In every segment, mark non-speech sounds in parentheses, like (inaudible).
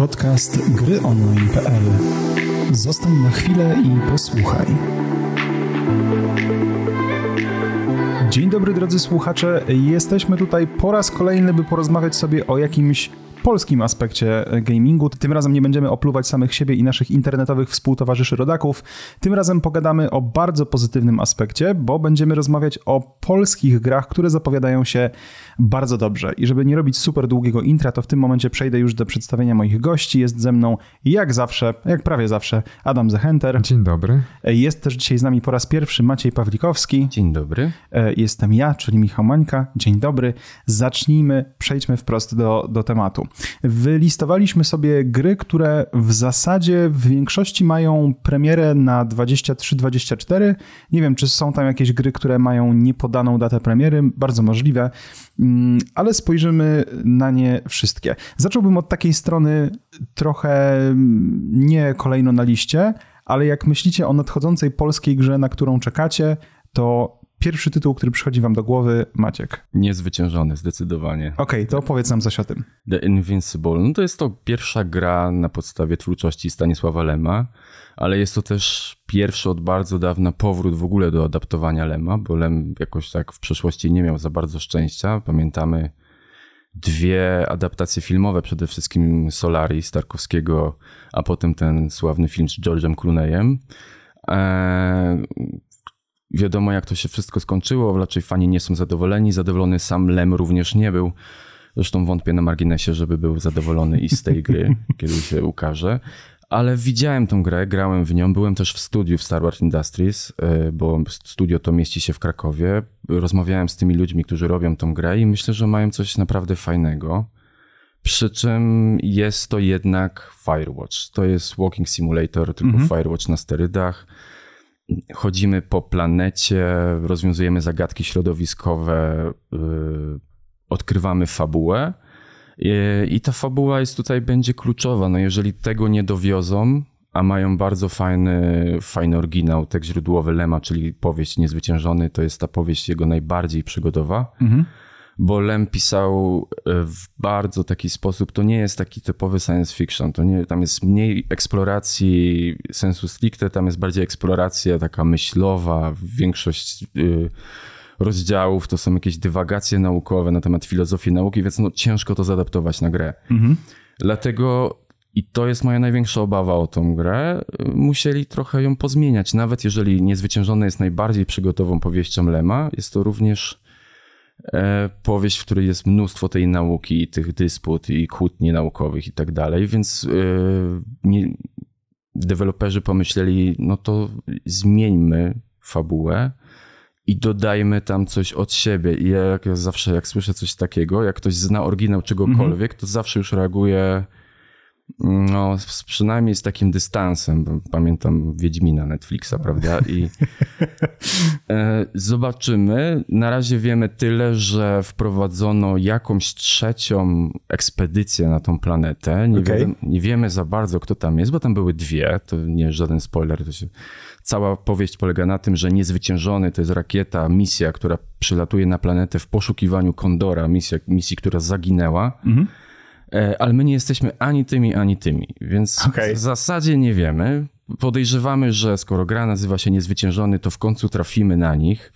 Podcast gryonline.pl Zostań na chwilę i posłuchaj. Dzień dobry drodzy słuchacze, jesteśmy tutaj po raz kolejny, by porozmawiać sobie o jakimś polskim aspekcie gamingu. Tym razem nie będziemy opluwać samych siebie i naszych internetowych współtowarzyszy rodaków. Tym razem pogadamy o bardzo pozytywnym aspekcie, bo będziemy rozmawiać o polskich grach, które zapowiadają się bardzo dobrze. I żeby nie robić super długiego intra, to w tym momencie przejdę już do przedstawienia moich gości. Jest ze mną jak zawsze, jak prawie zawsze, Adam Zechenter. Dzień dobry. Jest też dzisiaj z nami po raz pierwszy Maciej Pawlikowski. Dzień dobry. Jestem ja, czyli Michał Mańka. Dzień dobry. Zacznijmy, przejdźmy wprost do, do tematu. Wylistowaliśmy sobie gry, które w zasadzie w większości mają premierę na 23-24. Nie wiem, czy są tam jakieś gry, które mają niepodaną datę premiery. Bardzo możliwe, mm, ale spojrzymy na nie wszystkie. Zacząłbym od takiej strony trochę mm, nie kolejno na liście, ale jak myślicie o nadchodzącej polskiej grze, na którą czekacie, to Pierwszy tytuł, który przychodzi wam do głowy, Maciek. Niezwyciężony, zdecydowanie. Okej, okay, to opowiedz nam coś o tym. The Invincible. No to jest to pierwsza gra na podstawie twórczości Stanisława Lema, ale jest to też pierwszy od bardzo dawna powrót w ogóle do adaptowania Lema, bo Lem jakoś tak w przeszłości nie miał za bardzo szczęścia. Pamiętamy dwie adaptacje filmowe, przede wszystkim Solaris Tarkowskiego, a potem ten sławny film z George'em Clooneyem. Wiadomo, jak to się wszystko skończyło, raczej fani nie są zadowoleni. Zadowolony sam Lem również nie był. Zresztą wątpię na marginesie, żeby był zadowolony i z tej gry, (laughs) kiedy się ukaże. Ale widziałem tą grę, grałem w nią, byłem też w studiu w Star Wars Industries, e, bo studio to mieści się w Krakowie. Rozmawiałem z tymi ludźmi, którzy robią tą grę i myślę, że mają coś naprawdę fajnego. Przy czym jest to jednak Firewatch. To jest walking simulator, tylko mhm. Firewatch na sterydach chodzimy po planecie, rozwiązujemy zagadki środowiskowe, y, odkrywamy fabułę. I ta fabuła jest tutaj będzie kluczowa. No jeżeli tego nie dowiozą, a mają bardzo fajny, fajny oryginał, tekst źródłowy Lema, czyli powieść Niezwyciężony, to jest ta powieść jego najbardziej przygodowa. Mhm bo Lem pisał e, w bardzo taki sposób, to nie jest taki typowy science fiction, to nie, tam jest mniej eksploracji sensu stricte, tam jest bardziej eksploracja taka myślowa, większość y, rozdziałów to są jakieś dywagacje naukowe na temat filozofii nauki, więc no ciężko to zadaptować na grę. Mhm. Dlatego i to jest moja największa obawa o tą grę. Musieli trochę ją pozmieniać. Nawet jeżeli Niezwyciężone jest najbardziej przygotową powieścią Lema, jest to również powieść, w której jest mnóstwo tej nauki, tych dysput i kłótni naukowych i tak dalej, więc e, nie, deweloperzy pomyśleli, no to zmieńmy fabułę i dodajmy tam coś od siebie. I ja jak zawsze, jak słyszę coś takiego, jak ktoś zna oryginał czegokolwiek, to zawsze już reaguje no, przynajmniej z takim dystansem, bo pamiętam Wiedźmina Netflixa, prawda? I e, zobaczymy. Na razie wiemy tyle, że wprowadzono jakąś trzecią ekspedycję na tą planetę. Nie, okay. wie, nie wiemy za bardzo, kto tam jest, bo tam były dwie. To nie jest żaden spoiler. To się... Cała powieść polega na tym, że niezwyciężony to jest rakieta, misja, która przylatuje na planetę w poszukiwaniu Kondora, misja, misji, która zaginęła. Mhm ale my nie jesteśmy ani tymi, ani tymi, więc okay. w zasadzie nie wiemy. Podejrzewamy, że skoro gra nazywa się Niezwyciężony, to w końcu trafimy na nich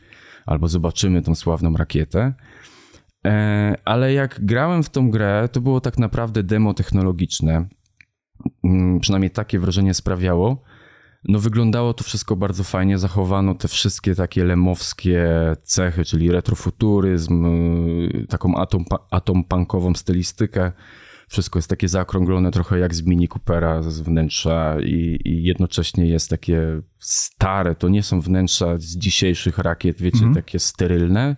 albo zobaczymy tą sławną rakietę. E, ale jak grałem w tą grę, to było tak naprawdę demo technologiczne. Mm, przynajmniej takie wrażenie sprawiało. No wyglądało to wszystko bardzo fajnie, zachowano te wszystkie takie lemowskie cechy, czyli retrofuturyzm, y, taką atom, atom punkową stylistykę. Wszystko jest takie zaokrąglone trochę jak z Mini Coopera z wnętrza i, i jednocześnie jest takie stare. To nie są wnętrza z dzisiejszych rakiet, wiecie, mm -hmm. takie sterylne,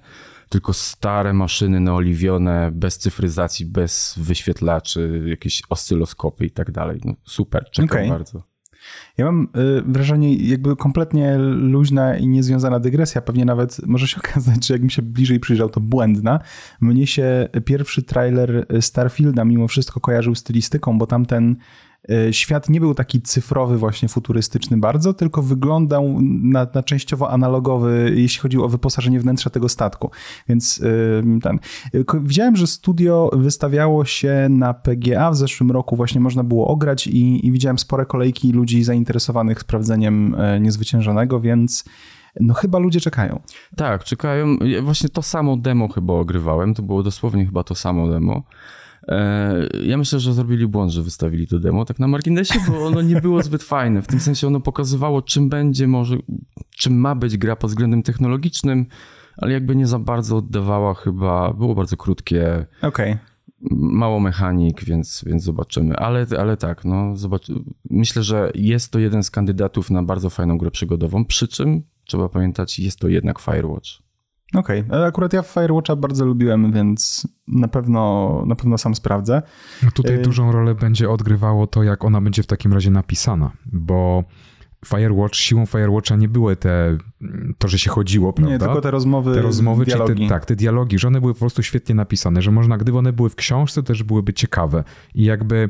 tylko stare maszyny naoliwione, bez cyfryzacji, bez wyświetlaczy, jakieś oscyloskopy i tak dalej. No, super, czekam okay. bardzo. Ja mam y, wrażenie, jakby kompletnie luźna i niezwiązana dygresja, pewnie nawet może się (laughs) okazać, że jakbym się bliżej przyjrzał, to błędna. Mnie się pierwszy trailer Starfielda mimo wszystko kojarzył stylistyką, bo tamten świat nie był taki cyfrowy, właśnie futurystyczny bardzo, tylko wyglądał na, na częściowo analogowy, jeśli chodzi o wyposażenie wnętrza tego statku. Więc ten. Widziałem, że studio wystawiało się na PGA w zeszłym roku, właśnie można było ograć i, i widziałem spore kolejki ludzi zainteresowanych sprawdzeniem niezwyciężonego, więc no chyba ludzie czekają. Tak, czekają. Właśnie to samo demo chyba ogrywałem, to było dosłownie chyba to samo demo. E, ja myślę, że zrobili błąd, że wystawili to demo tak na marginesie, bo ono nie było zbyt (laughs) fajne. W tym sensie ono pokazywało, czym będzie może, czym ma być gra pod względem technologicznym, ale jakby nie za bardzo oddawała chyba, było bardzo krótkie. Okej. Okay mało mechanik, więc, więc zobaczymy. Ale, ale tak, no zobacz, myślę, że jest to jeden z kandydatów na bardzo fajną grę przygodową, przy czym trzeba pamiętać, jest to jednak Firewatch. Okej, okay. akurat ja Firewatcha bardzo lubiłem, więc na pewno, na pewno sam sprawdzę. No tutaj y dużą rolę będzie odgrywało to, jak ona będzie w takim razie napisana, bo Firewatch, siłą Firewatcha nie były te, to, że się chodziło, prawda? Nie, tylko te rozmowy, te rozmowy dialogi. Te, tak, te dialogi, że one były po prostu świetnie napisane, że można, gdyby one były w książce, też byłyby ciekawe. I jakby E,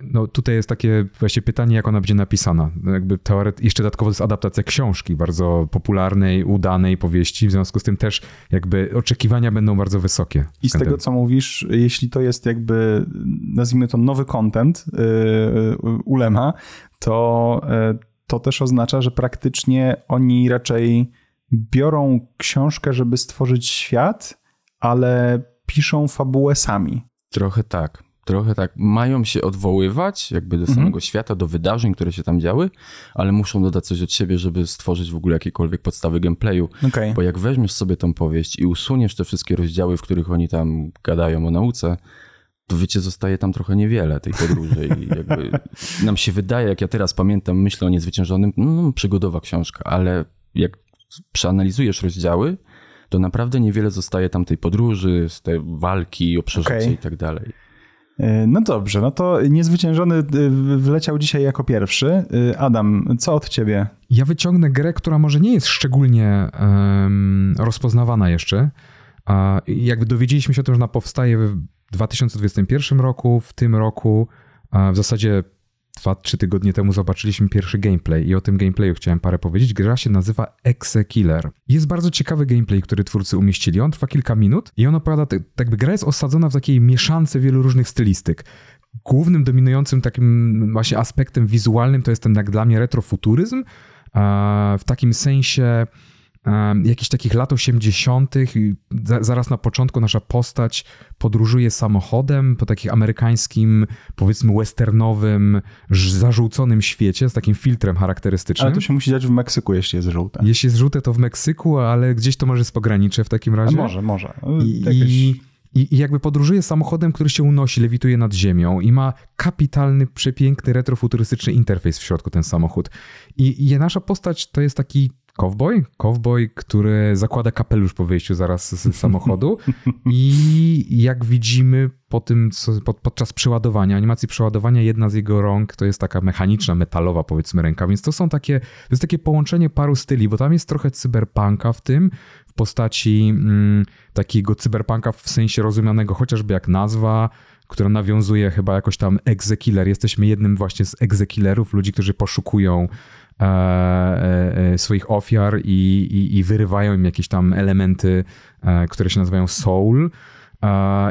no tutaj jest takie właśnie pytanie, jak ona będzie napisana. Jakby teoret... Jeszcze dodatkowo to jest adaptacja książki, bardzo popularnej, udanej powieści, w związku z tym też jakby oczekiwania będą bardzo wysokie. I z tego, co mówisz, jeśli to jest jakby, nazwijmy to nowy content yy, ulema, to, yy, to też oznacza, że praktycznie oni raczej biorą książkę, żeby stworzyć świat, ale piszą fabułę sami. Trochę tak. Trochę tak, mają się odwoływać jakby do mhm. samego świata, do wydarzeń, które się tam działy, ale muszą dodać coś od siebie, żeby stworzyć w ogóle jakiekolwiek podstawy gameplayu. Okay. Bo jak weźmiesz sobie tą powieść i usuniesz te wszystkie rozdziały, w których oni tam gadają o nauce, to wiecie, zostaje tam trochę niewiele tej podróży i (laughs) jakby nam się wydaje, jak ja teraz pamiętam, myślę o niezwyciężonym, no, przygodowa książka, ale jak przeanalizujesz rozdziały, to naprawdę niewiele zostaje tam tej podróży, z tej walki o przeżycie okay. i tak dalej. E, no dobrze, no to niezwyciężony e, wleciał dzisiaj jako pierwszy. E, Adam, co od ciebie? Ja wyciągnę grę, która może nie jest szczególnie um, rozpoznawana jeszcze. A jakby dowiedzieliśmy się o tym, że ona powstaje w 2021 roku, w tym roku, w zasadzie dwa, trzy tygodnie temu zobaczyliśmy pierwszy gameplay i o tym gameplayu chciałem parę powiedzieć. Gra się nazywa Exe Killer. Jest bardzo ciekawy gameplay, który twórcy umieścili. On trwa kilka minut i on opowiada, tak jakby gra jest osadzona w takiej mieszance wielu różnych stylistyk. Głównym dominującym takim właśnie aspektem wizualnym to jest ten jak dla mnie retrofuturyzm, w takim sensie jakichś takich lat 80., zaraz na początku nasza postać podróżuje samochodem po takim amerykańskim, powiedzmy westernowym, zarzuconym świecie z takim filtrem charakterystycznym. Ale to się musi dziać w Meksyku, jeśli jest żółte. Jeśli jest żółte, to w Meksyku, ale gdzieś to może jest pogranicze w takim razie. A może, może. I, Jakieś... I, jakby podróżuje samochodem, który się unosi, lewituje nad ziemią i ma kapitalny, przepiękny, retrofuturystyczny interfejs w środku ten samochód. I, I nasza postać to jest taki Cowboy? Cowboy, który zakłada kapelusz po wyjściu zaraz z samochodu i jak widzimy po tym, co, pod, podczas przeładowania, animacji przeładowania, jedna z jego rąk to jest taka mechaniczna, metalowa powiedzmy ręka, więc to są takie, to jest takie połączenie paru styli, bo tam jest trochę cyberpunka w tym, w postaci mm, takiego cyberpunka w sensie rozumianego chociażby jak nazwa, która nawiązuje chyba jakoś tam exekiller. Jesteśmy jednym właśnie z exekillerów, ludzi, którzy poszukują swoich ofiar i, i, i wyrywają im jakieś tam elementy, które się nazywają soul.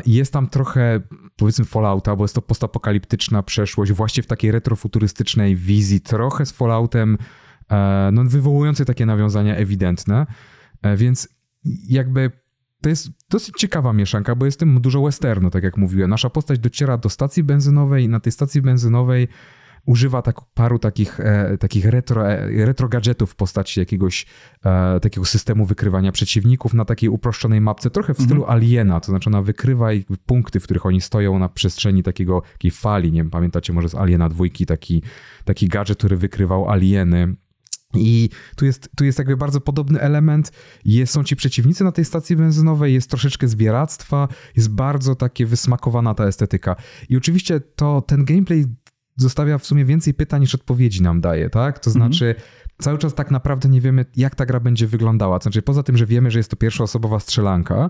Jest tam trochę, powiedzmy, Fallouta, bo jest to postapokaliptyczna przeszłość, właśnie w takiej retrofuturystycznej wizji, trochę z Falloutem, no, wywołujące takie nawiązania ewidentne. Więc jakby to jest dosyć ciekawa mieszanka, bo jest tym dużo westernu, tak jak mówiłem. Nasza postać dociera do stacji benzynowej na tej stacji benzynowej używa tak, paru takich, e, takich retro, e, retro gadżetów w postaci jakiegoś e, takiego systemu wykrywania przeciwników na takiej uproszczonej mapce, trochę w stylu mhm. Aliena, to znaczy ona wykrywa punkty, w których oni stoją na przestrzeni takiego, takiej fali, nie wiem, pamiętacie może z Aliena dwójki, taki, taki gadżet, który wykrywał alieny, i tu jest, tu jest jakby bardzo podobny element. Jest, są ci przeciwnicy na tej stacji benzynowej, jest troszeczkę zbieractwa, jest bardzo takie wysmakowana ta estetyka. I oczywiście to ten gameplay zostawia w sumie więcej pytań niż odpowiedzi nam daje, tak? To mhm. znaczy, cały czas tak naprawdę nie wiemy, jak ta gra będzie wyglądała. To znaczy, poza tym, że wiemy, że jest to pierwszoosobowa strzelanka,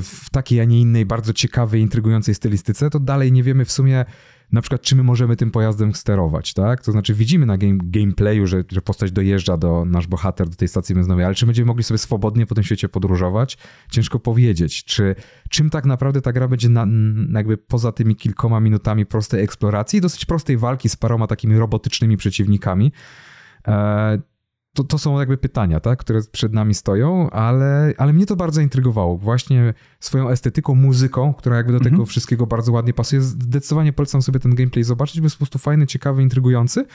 w takiej, a nie innej, bardzo ciekawej, intrygującej stylistyce, to dalej nie wiemy w sumie na przykład, czy my możemy tym pojazdem sterować, tak? To znaczy widzimy na game, gameplayu, że, że postać dojeżdża do, nasz bohater do tej stacji benzynowej, ale czy będziemy mogli sobie swobodnie po tym świecie podróżować? Ciężko powiedzieć. Czy, czym tak naprawdę ta gra będzie na, jakby poza tymi kilkoma minutami prostej eksploracji, dosyć prostej walki z paroma takimi robotycznymi przeciwnikami, e, to, to są jakby pytania, tak, które przed nami stoją, ale, ale mnie to bardzo intrygowało. Właśnie swoją estetyką, muzyką, która jakby do tego mhm. wszystkiego bardzo ładnie pasuje. Zdecydowanie polecam sobie ten gameplay zobaczyć, bo jest po prostu fajny, ciekawy, intrygujący.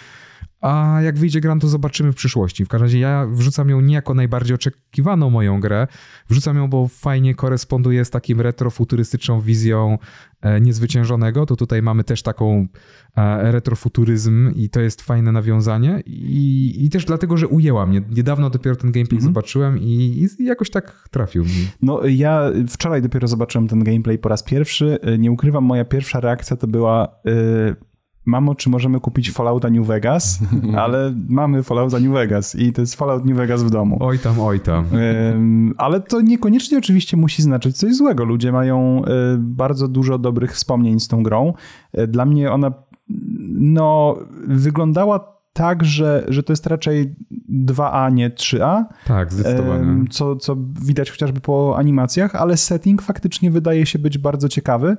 A jak wyjdzie gra, to zobaczymy w przyszłości. W każdym razie ja wrzucam ją nie jako najbardziej oczekiwaną moją grę. Wrzucam ją, bo fajnie koresponduje z takim retrofuturystyczną wizją e, niezwyciężonego. To tutaj mamy też taką e, retrofuturyzm i to jest fajne nawiązanie. I, i też dlatego, że ujęła mnie. Niedawno dopiero ten gameplay -hmm. zobaczyłem i, i, jakoś tak trafił mi. No ja wczoraj dopiero zobaczyłem ten gameplay po raz pierwszy. Nie ukrywam, moja pierwsza reakcja to była... Yy mamo, czy możemy kupić Fallouta New Vegas? (laughs) Ale mamy Fallouta New Vegas i to jest Fallout New Vegas w domu. Oj tam, oj tam. Ale to niekoniecznie oczywiście musi znaczyć coś złego. Ludzie mają e, bardzo dużo dobrych wspomnień z tą grą. E, dla mnie ona no, wyglądała tak, że, że to jest raczej 2A, nie 3A. Tak, zdecydowanie. Co, co widać chociażby po animacjach, ale setting faktycznie wydaje się być bardzo ciekawy.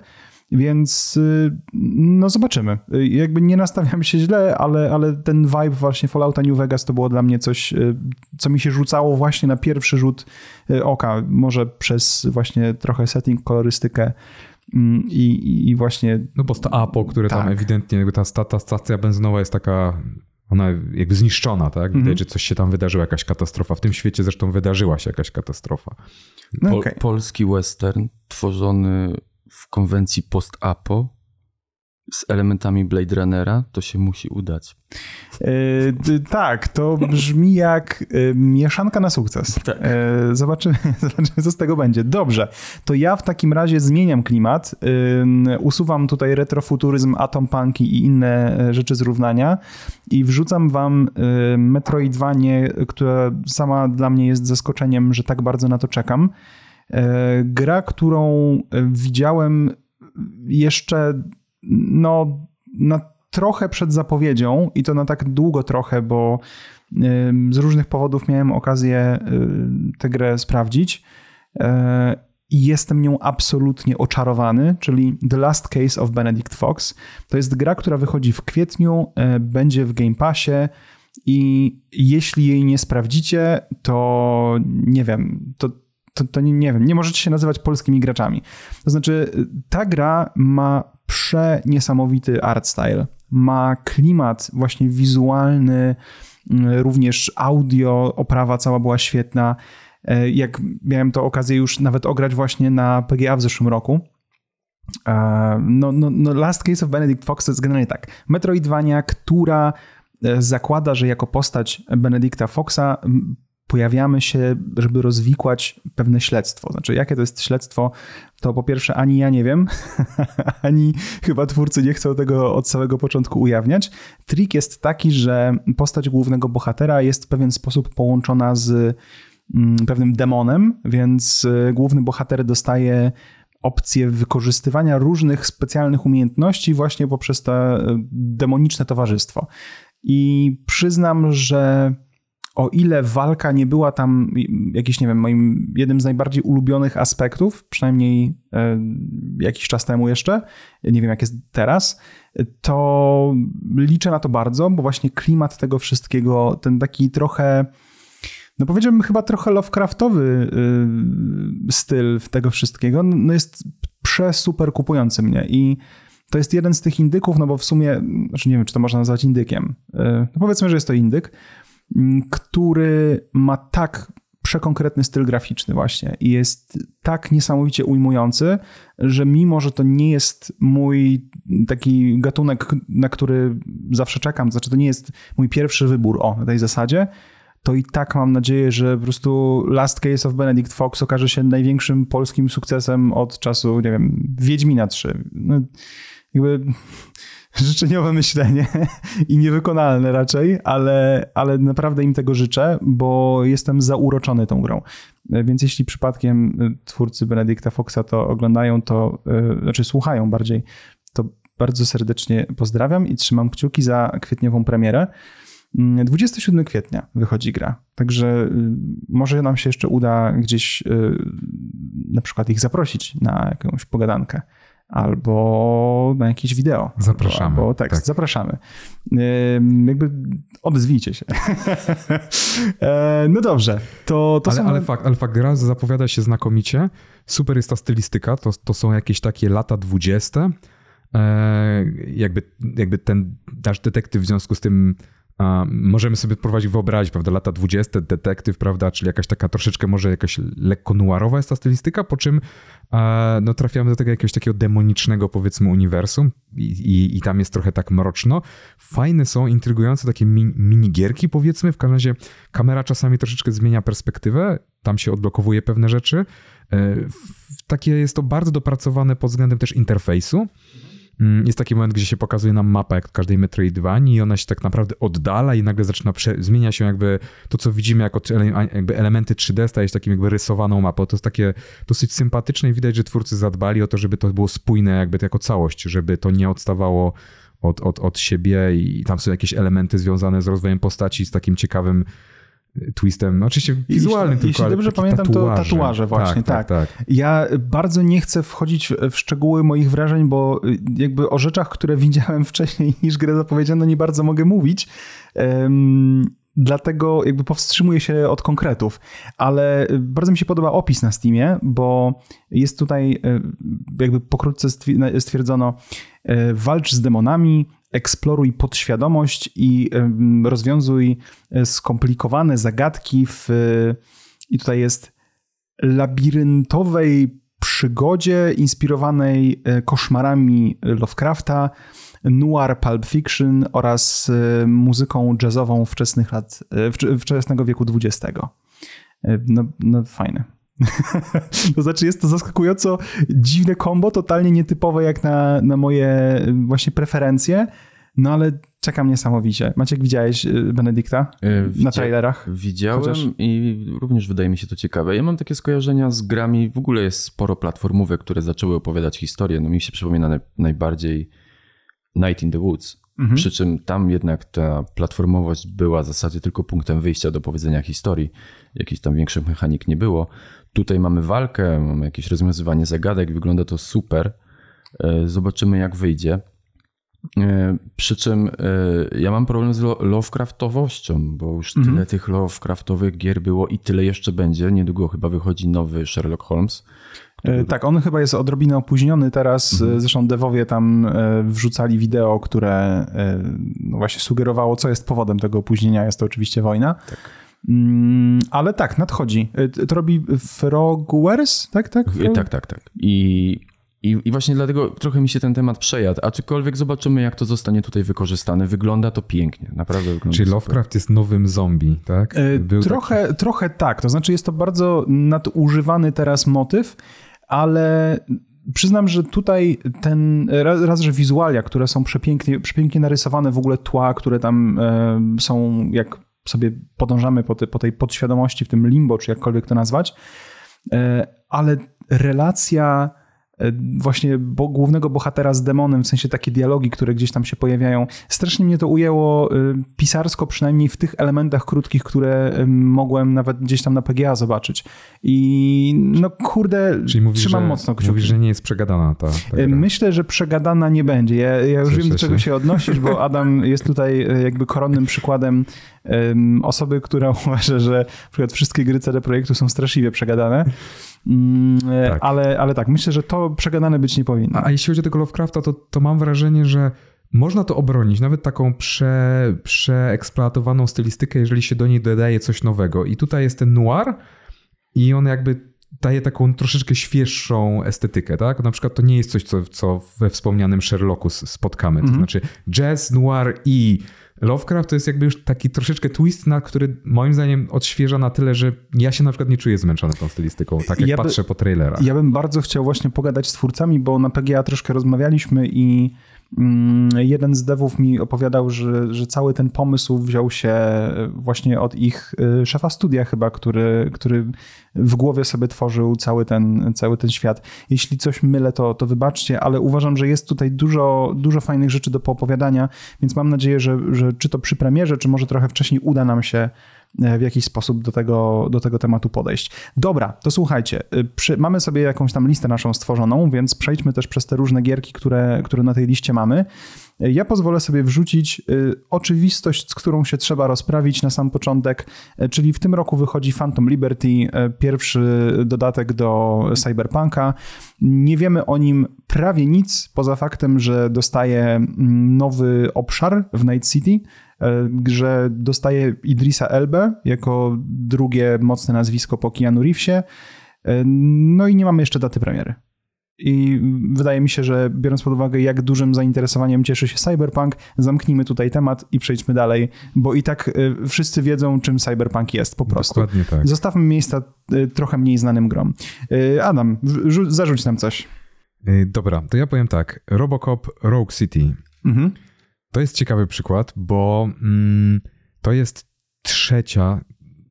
Więc y, no zobaczymy. Y, jakby nie nastawiam się źle, ale, ale ten vibe właśnie Fallouta New Vegas to było dla mnie coś, y, co mi się rzucało właśnie na pierwszy rzut oka. Może przez właśnie trochę setting, kolorystykę mm, i, i właśnie... No bo to Apo, które tak. tam ewidentnie, jakby ta, ta, ta stacja benzynowa jest taka ona jakby zniszczona, tak? Widać, mm -hmm. że coś się tam wydarzyło, jakaś katastrofa. W tym świecie zresztą wydarzyła się jakaś katastrofa. No okay. polski western tworzony w konwencji post-apo z elementami Blade Runnera, to się musi udać. Yy, tak, to brzmi jak yy, mieszanka na sukces. Tak. Yy, zobaczymy, (laughs) zobaczymy, co z tego będzie. Dobrze, to ja w takim razie zmieniam klimat, usuwam tutaj retrofuturyzm, atompunki i inne rzeczy z równania i wrzucam wam Metroidvanie, która sama dla mnie jest zaskoczeniem, że tak bardzo na to czekam. E, gra, którą e, widziałem jeszcze no, na trochę przed zapowiedzią i to na tak długo trochę, bo z różnych powodów miałem okazję e, tę grę sprawdzić i jestem nią absolutnie oczarowany, czyli The Last Case of Benedict Fox. To jest gra, która wychodzi w kwietniu, będzie w Game Passie i jeśli jej nie sprawdzicie, to nie wiem, to to, to nie, nie wiem, nie możecie się nazywać polskimi graczami. To znaczy, ta gra ma przeniesamowity art style, ma klimat właśnie wizualny, mm, również audio, oprawa cała była świetna. E, jak miałem to okazję już nawet ograć właśnie na PGA w zeszłym roku, e, no, no, no Last Case of Benedict Fox jest generalnie tak. Metroidvania, która e, zakłada, że jako postać Benedicta Foxa pojawiamy się, żeby rozwikłać pewne śledztwo. Znaczy, jakie to jest śledztwo, to po pierwsze ani ja nie wiem, (laughs) ani chyba twórcy nie chcą tego od samego początku ujawniać. Trik jest taki, że postać głównego bohatera jest w pewien sposób połączona z mm, pewnym demonem, więc y, główny bohater dostaje opcję wykorzystywania różnych specjalnych umiejętności właśnie poprzez to y, demoniczne towarzystwo. I przyznam, że o ile walka nie była tam jakiś, nie wiem, moim jednym z najbardziej ulubionych aspektów, przynajmniej e, jakiś czas temu jeszcze, nie wiem jak jest teraz, to liczę na to bardzo, bo właśnie klimat tego wszystkiego, ten taki trochę, no powiedziałbym chyba trochę Lovecraftowy y, styl tego wszystkiego, no jest przesuper kupujący mnie i to jest jeden z tych indyków, no bo w sumie, znaczy nie wiem, czy to można nazwać indykiem. E, no powiedzmy, że jest to indyk, który ma tak przekonkretny styl graficzny właśnie i jest tak niesamowicie ujmujący, że mimo, że to nie jest mój taki gatunek, na który zawsze czekam, to znaczy to nie jest mój pierwszy wybór o na tej zasadzie, to i tak mam nadzieję, że po prostu Last Case of Benedict Fox okaże się największym polskim sukcesem od czasu, nie wiem, Wiedźmina 3. No, jakby (laughs) życzeniowe myślenie i niewykonalne raczej, ale, ale naprawdę im tego życzę, bo jestem zauroczony tą grą. Więc jeśli przypadkiem twórcy Benedicta Foxa to oglądają, to znaczy słuchają bardziej, to bardzo serdecznie pozdrawiam i trzymam kciuki za kwietniową premierę. 27 mm, kwietnia wychodzi gra, także y, może nam się jeszcze uda gdzieś y, na przykład ich zaprosić na jakąś pogadankę albo na jakieś wideo. Zapraszamy. Albo tekst. Tak. Zapraszamy. Jakby odezwijcie się. (laughs) E, no dobrze. To, to ale, są... ale, fakt, ale fakt, gra zapowiada się znakomicie. Super jest ta stylistyka. To, to są jakieś takie lata dwudzieste. E, jakby, jakby ten nasz detektyw w związku z tym możemy sobie prowadzić wyobrazić, prawda, lata 20, detektyw, prawda, czyli jakaś taka troszeczkę może jakaś lekko nuarowa jest ta stylistyka, po czym no, trafiamy do tego jakiegoś takiego demonicznego, powiedzmy, uniwersum i, i, i tam jest trochę tak mroczno. Fajne są, intrygujące takie mini, minigierki, powiedzmy, w każdym razie kamera czasami troszeczkę zmienia perspektywę, tam się odblokowuje pewne rzeczy. E, takie jest to bardzo dopracowane pod względem też interfejsu. Mm, jest taki moment, gdzie się pokazuje nam mapa jak każdej Metroidvanii i ona się tak naprawdę oddala i nagle zaczyna, zmienia się jakby to, co widzimy jako jakby elementy 3D staje się takim jakby rysowaną mapą. To jest takie dosyć sympatyczne i widać, że twórcy zadbali o to, żeby to było spójne jakby jako całość, żeby to nie odstawało od, od, od siebie i tam są jakieś elementy związane z rozwojem postaci, z takim ciekawym twistem, no oczywiście wizualnym jeśli, tylko, Jeśli dobrze pamiętam, tatuaże. to tatuaże właśnie, tak, tak, tak, tak. Ja bardzo nie chcę wchodzić w szczegóły moich wrażeń, bo y, jakby o rzeczach, które (laughs) widziałem wcześniej niż grę zapowiedziano, nie bardzo mogę mówić. Um, dlatego jakby powstrzymuję się od konkretów, ale bardzo mi się podoba opis na Steamie, bo jest tutaj y, jakby pokrótce stwierdzono y, walcz z demonami, eksploruj podświadomość i rozwiązuj e, skomplikowane zagadki w, i tutaj jest labiryntowej przygodzie inspirowanej e, koszmarami Lovecrafta, noir pulp fiction oraz e, muzyką jazzową wczesnych lat, wczesnego wieku XX. No, no fajne. (laughs) to znaczy jest to zaskakująco dziwne kombo, totalnie nietypowe jak na, na moje właśnie preferencje, no ale czekam niesamowicie. Maciek, widziałeś y, Benedykta Widzia na trailerach? Widziałem Chociaż... i również wydaje mi się to ciekawe. Ja mam takie skojarzenia z grami, w ogóle jest sporo platformówek, które zaczęły opowiadać historię. No mi się przypomina najbardziej Night in the Woods. Mhm. Przy czym tam jednak ta platformowość była w zasadzie tylko punktem wyjścia do powiedzenia historii. Jakichś tam większych mechanik nie było. Tutaj mamy walkę, mamy jakieś rozwiązywanie zagadek, wygląda to super. E, zobaczymy, jak wyjdzie. E, przy czym e, ja mam problem z Lovecraftowością, bo już mhm. tyle tych Lovecraftowych gier było i tyle jeszcze będzie. Niedługo chyba wychodzi nowy Sherlock Holmes. Który... Tak, on chyba jest odrobinę opóźniony teraz. Mhm. Zresztą devowie tam wrzucali wideo, które no właśnie sugerowało, co jest powodem tego opóźnienia. Jest to oczywiście wojna. Tak. Mm, ale tak, nadchodzi. To robi Frogwares, tak? Tak, Frog... tak, tak. tak. I, i, I właśnie dlatego trochę mi się ten temat przejadł. Aczkolwiek zobaczymy, jak to zostanie tutaj wykorzystane. Wygląda to pięknie, naprawdę wygląda Czyli Lovecraft jest nowym zombie, tak? Y, trochę, taki... trochę tak. To znaczy, jest to bardzo nadużywany teraz motyw, ale przyznam, że tutaj ten, raz, że wizualia, które są przepięknie, przepięknie narysowane, w ogóle tła, które tam e, są jak sobie podążamy po, te, po tej podświadomości, w tym limbo, czy jakkolwiek to nazwać, e, ale relacja właśnie bo, głównego bohatera z demonem, w sensie takie dialogi, które gdzieś tam się pojawiają. Strasznie mnie to ujęło e, pisarsko, przynajmniej w tych elementach krótkich, które e, mogłem nawet gdzieś tam na PGA zobaczyć. I no kurde, mówisz, trzymam że, mocno kciuki. Mówisz, że nie jest przegadana ta, ta Myślę, że przegadana nie będzie. Ja, ja już wiem, do czego się odnosisz, bo Adam jest tutaj jakby koronnym przykładem um, osoby, która (laughs) uważa, że na przykład wszystkie gry CD Projektu są straszliwie przegadane. Mm, tak. Ale, ale tak, myślę, że to przegadane być nie powinno. A, a jeśli chodzi o tego Lovecrafta, to, to mam wrażenie, że można to obronić, nawet taką prze, przeeksploatowaną stylistykę, jeżeli się do niej dodaje coś nowego. I tutaj jest ten noir i on jakby daje taką troszeczkę świeższą estetykę, tak? Na przykład to nie jest coś, co, co we wspomnianym Sherlocku spotkamy. To mm -hmm. znaczy jazz, noir i Lovecraft to jest jakby już taki troszeczkę twist, na który moim zdaniem odświeża na tyle, że ja się na przykład nie czuję zmęczony tą stylistyką, tak jak ja patrzę by, po trailerach. Ja bym bardzo chciał właśnie pogadać z twórcami, bo na PGA troszkę rozmawialiśmy i jeden z devów mi opowiadał, że, że cały ten pomysł wziął się właśnie od ich y, szefa studia chyba, który, który w głowie sobie tworzył cały ten, cały ten świat. Jeśli coś mylę, to, to wybaczcie, ale uważam, że jest tutaj dużo, dużo fajnych rzeczy do poopowiadania, więc mam nadzieję, że, że czy to przy premierze, czy może trochę wcześniej uda nam się E, w jakiś sposób do tego, do tego tematu podejść. Dobra, to słuchajcie, y, przy, mamy sobie jakąś tam listę naszą stworzoną, więc przejdźmy też przez te różne gierki, które, które na tej liście mamy. E, ja pozwolę sobie wrzucić y, oczywistość, z którą się trzeba rozprawić na sam początek, e, czyli w tym roku wychodzi Phantom Liberty, pierwszy dodatek do Cyberpunka. Nie wiemy o nim prawie nic, poza faktem, że dostaje mm, nowy obszar w Night City, E, że dostaje Idrisa Elbe jako drugie mocne nazwisko po Keanu Reevesie. E, no i nie mamy jeszcze daty premiery. I wydaje mi się, że biorąc pod uwagę, jak dużym zainteresowaniem cieszy się Cyberpunk, zamknijmy tutaj temat i przejdźmy dalej, bo i tak e, wszyscy wiedzą, czym Cyberpunk jest po prostu. Dokładnie tak. Zostawmy miejsca trochę mniej znanym grom. Adam, zarzuć nam coś. Dobra, to ja powiem tak. Robocop Rogue City. Mhm. To jest ciekawy przykład, bo mm, to jest trzecia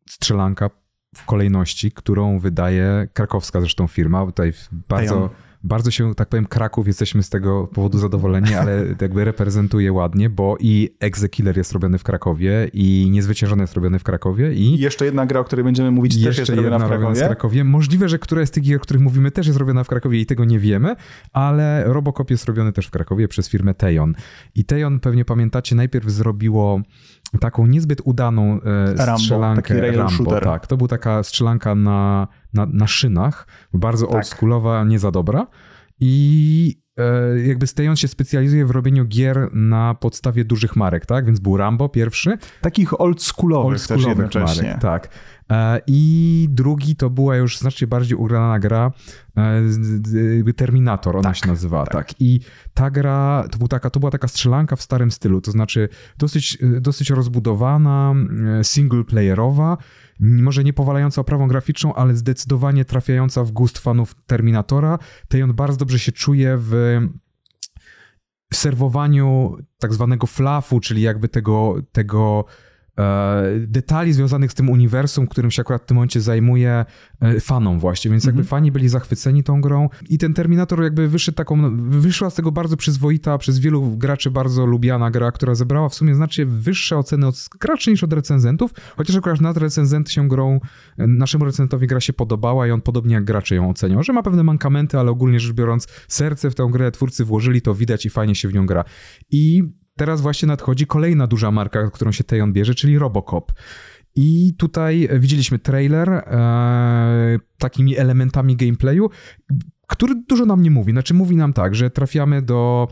strzelanka w kolejności, którą wydaje krakowska zresztą firma. Tutaj bardzo bardzo się, tak powiem, Kraków, jesteśmy z tego powodu zadowoleni, ale (laughs) jakby reprezentuje ładnie, bo i Exekiller jest robiony w Krakowie i Niezwyciężony jest robiony w Krakowie i... I jeszcze jedna gra, o której będziemy mówić, też jest robiona w Krakowie. w Krakowie. Możliwe, że któraś z tych gier, o których mówimy, też jest robiona w Krakowie i tego nie wiemy, ale Robocop jest robiony też w Krakowie przez firmę Tejon. I Tejon, pewnie pamiętacie, najpierw zrobiło taką niezbyt udaną e, strzelankę Rambo, Rambo shooter. tak. To była taka strzelanka na, na, na szynach, bardzo tak. oldschoolowa, nie za dobra. I e, jakby Stejon się specjalizuje w robieniu gier na podstawie dużych marek, tak? Więc był Rambo pierwszy. Takich oldschoolowych, oldschoolowych też jednocześnie. Marek, tak. E, I drugi to była już znacznie bardziej ugrana gra e, Terminator, ona tak, się nazywa, tak. tak. I ta gra to, był taka, to była taka strzelanka w starym stylu, to znaczy dosyć, dosyć rozbudowana, single playerowa, może nie powalająca oprawą graficzną, ale zdecydowanie trafiająca w gust fanów Terminatora. Tej on bardzo dobrze się czuje w serwowaniu tak zwanego flafu, czyli jakby tego, tego detali związanych z tym uniwersum, którym się akurat w tym momencie zajmuje e, fanom właśnie, więc jakby -hmm. fani byli zachwyceni tą grą i ten Terminator jakby wyszedł taką, wyszła z tego bardzo przyzwoita, przez wielu graczy bardzo lubiana gra, która zebrała w sumie znacznie wyższe oceny od graczy niż od recenzentów, chociaż akurat nad recenzent się grą, e, naszemu recenzentowi gra się podobała i on podobnie jak gracze ją oceniał, że ma pewne mankamenty, ale ogólnie rzecz biorąc serce w tę grę twórcy włożyli, to widać i fajnie się w nią gra. I teraz właśnie nadchodzi kolejna duża marka, którą się Tejon bierze, czyli Robocop. I tutaj widzieliśmy trailer e, takimi elementami gameplayu, który dużo nam nie mówi. Znaczy mówi nam tak, że trafiamy do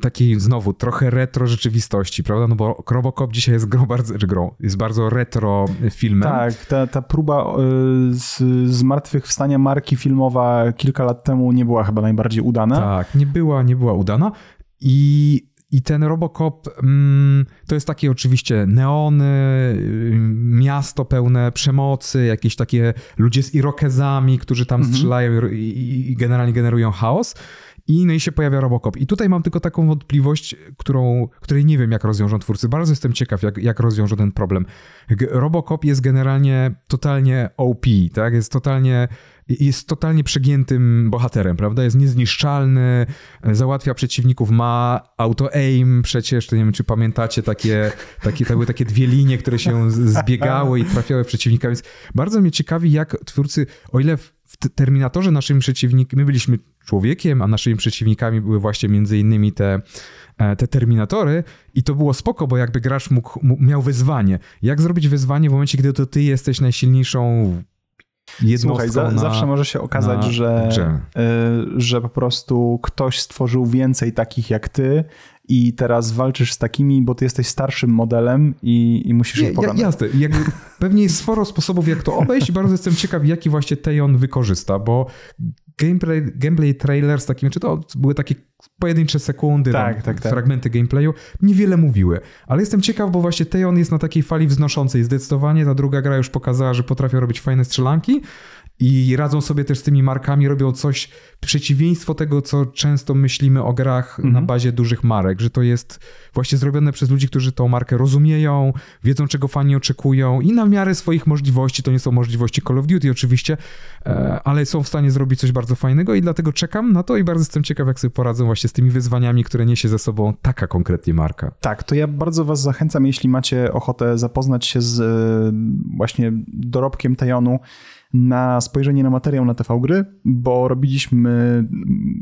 takiej znowu trochę retro rzeczywistości, prawda? No bo Robocop dzisiaj jest grą bardzo, czy grą, jest bardzo retro filmem. Tak, ta, ta próba e, z, zmartwychwstania marki filmowa kilka lat temu nie była chyba najbardziej udana. Tak, nie była, nie była udana. I i ten Robocop mm, to jest takie oczywiście neony, y, miasto pełne przemocy, jakieś takie ludzie z irokezami, którzy tam mhm. strzelają i, i, generalnie generują chaos. I, no i się pojawia Robocop. I tutaj mam tylko taką wątpliwość, którą, której nie wiem, jak rozwiążą twórcy. Bardzo jestem ciekaw, jak, jak rozwiążą ten problem. Robocop jest generalnie totalnie OP, tak? Jest totalnie jest totalnie przegiętym bohaterem, prawda? Jest niezniszczalny, załatwia przeciwników, ma auto-aim przecież, to nie wiem, czy pamiętacie takie, takie, to były takie dwie linie, które się zbiegały i trafiały w przeciwnika, więc bardzo mnie ciekawi, jak twórcy, o ile w, Terminatorze naszymi przeciwnikami, my byliśmy człowiekiem, a naszymi przeciwnikami były właśnie między innymi te, e, te terminatory i to było spoko, bo jakby gracz mógł, miał wyzwanie. Jak zrobić wyzwanie w momencie, kiedy to ty jesteś najsilniejszą Słuchaj, za, na, zawsze może się okazać, że, y, że po prostu ktoś stworzył więcej takich jak ty i teraz walczysz z takimi, bo ty jesteś starszym modelem i, i musisz je pokonać. Jasne. Jakby, pewnie jest sporo sposobów, jak to obejść i bardzo jestem ciekaw, jaki właśnie Tejon wykorzysta, bo gameplay, gameplay trailer z takim, czy to były takie pojedyncze sekundy, tak, tak, tak. fragmenty gameplayu, niewiele mówiły. Ale jestem ciekaw, bo właśnie Teon jest na takiej fali wznoszącej zdecydowanie. Ta druga gra już pokazała, że potrafią robić fajne strzelanki i radzą sobie też z tymi markami, robią coś przeciwieństwo tego, co często myślimy o grach Mhm. na bazie dużych marek, że to jest właśnie zrobione przez ludzi, którzy tą markę rozumieją, wiedzą, czego fani oczekują i na miarę swoich możliwości, to nie są możliwości Call of Duty oczywiście, e, ale są w stanie zrobić coś bardzo fajnego i dlatego czekam na to i bardzo jestem ciekaw, jak sobie poradzą właśnie z tymi wyzwaniami, które niesie ze sobą taka konkretnie marka. Tak, to ja bardzo was zachęcam, jeśli macie ochotę zapoznać się z e, właśnie dorobkiem Tejonu, na spojrzenie na materiał na TV Gry, bo robiliśmy,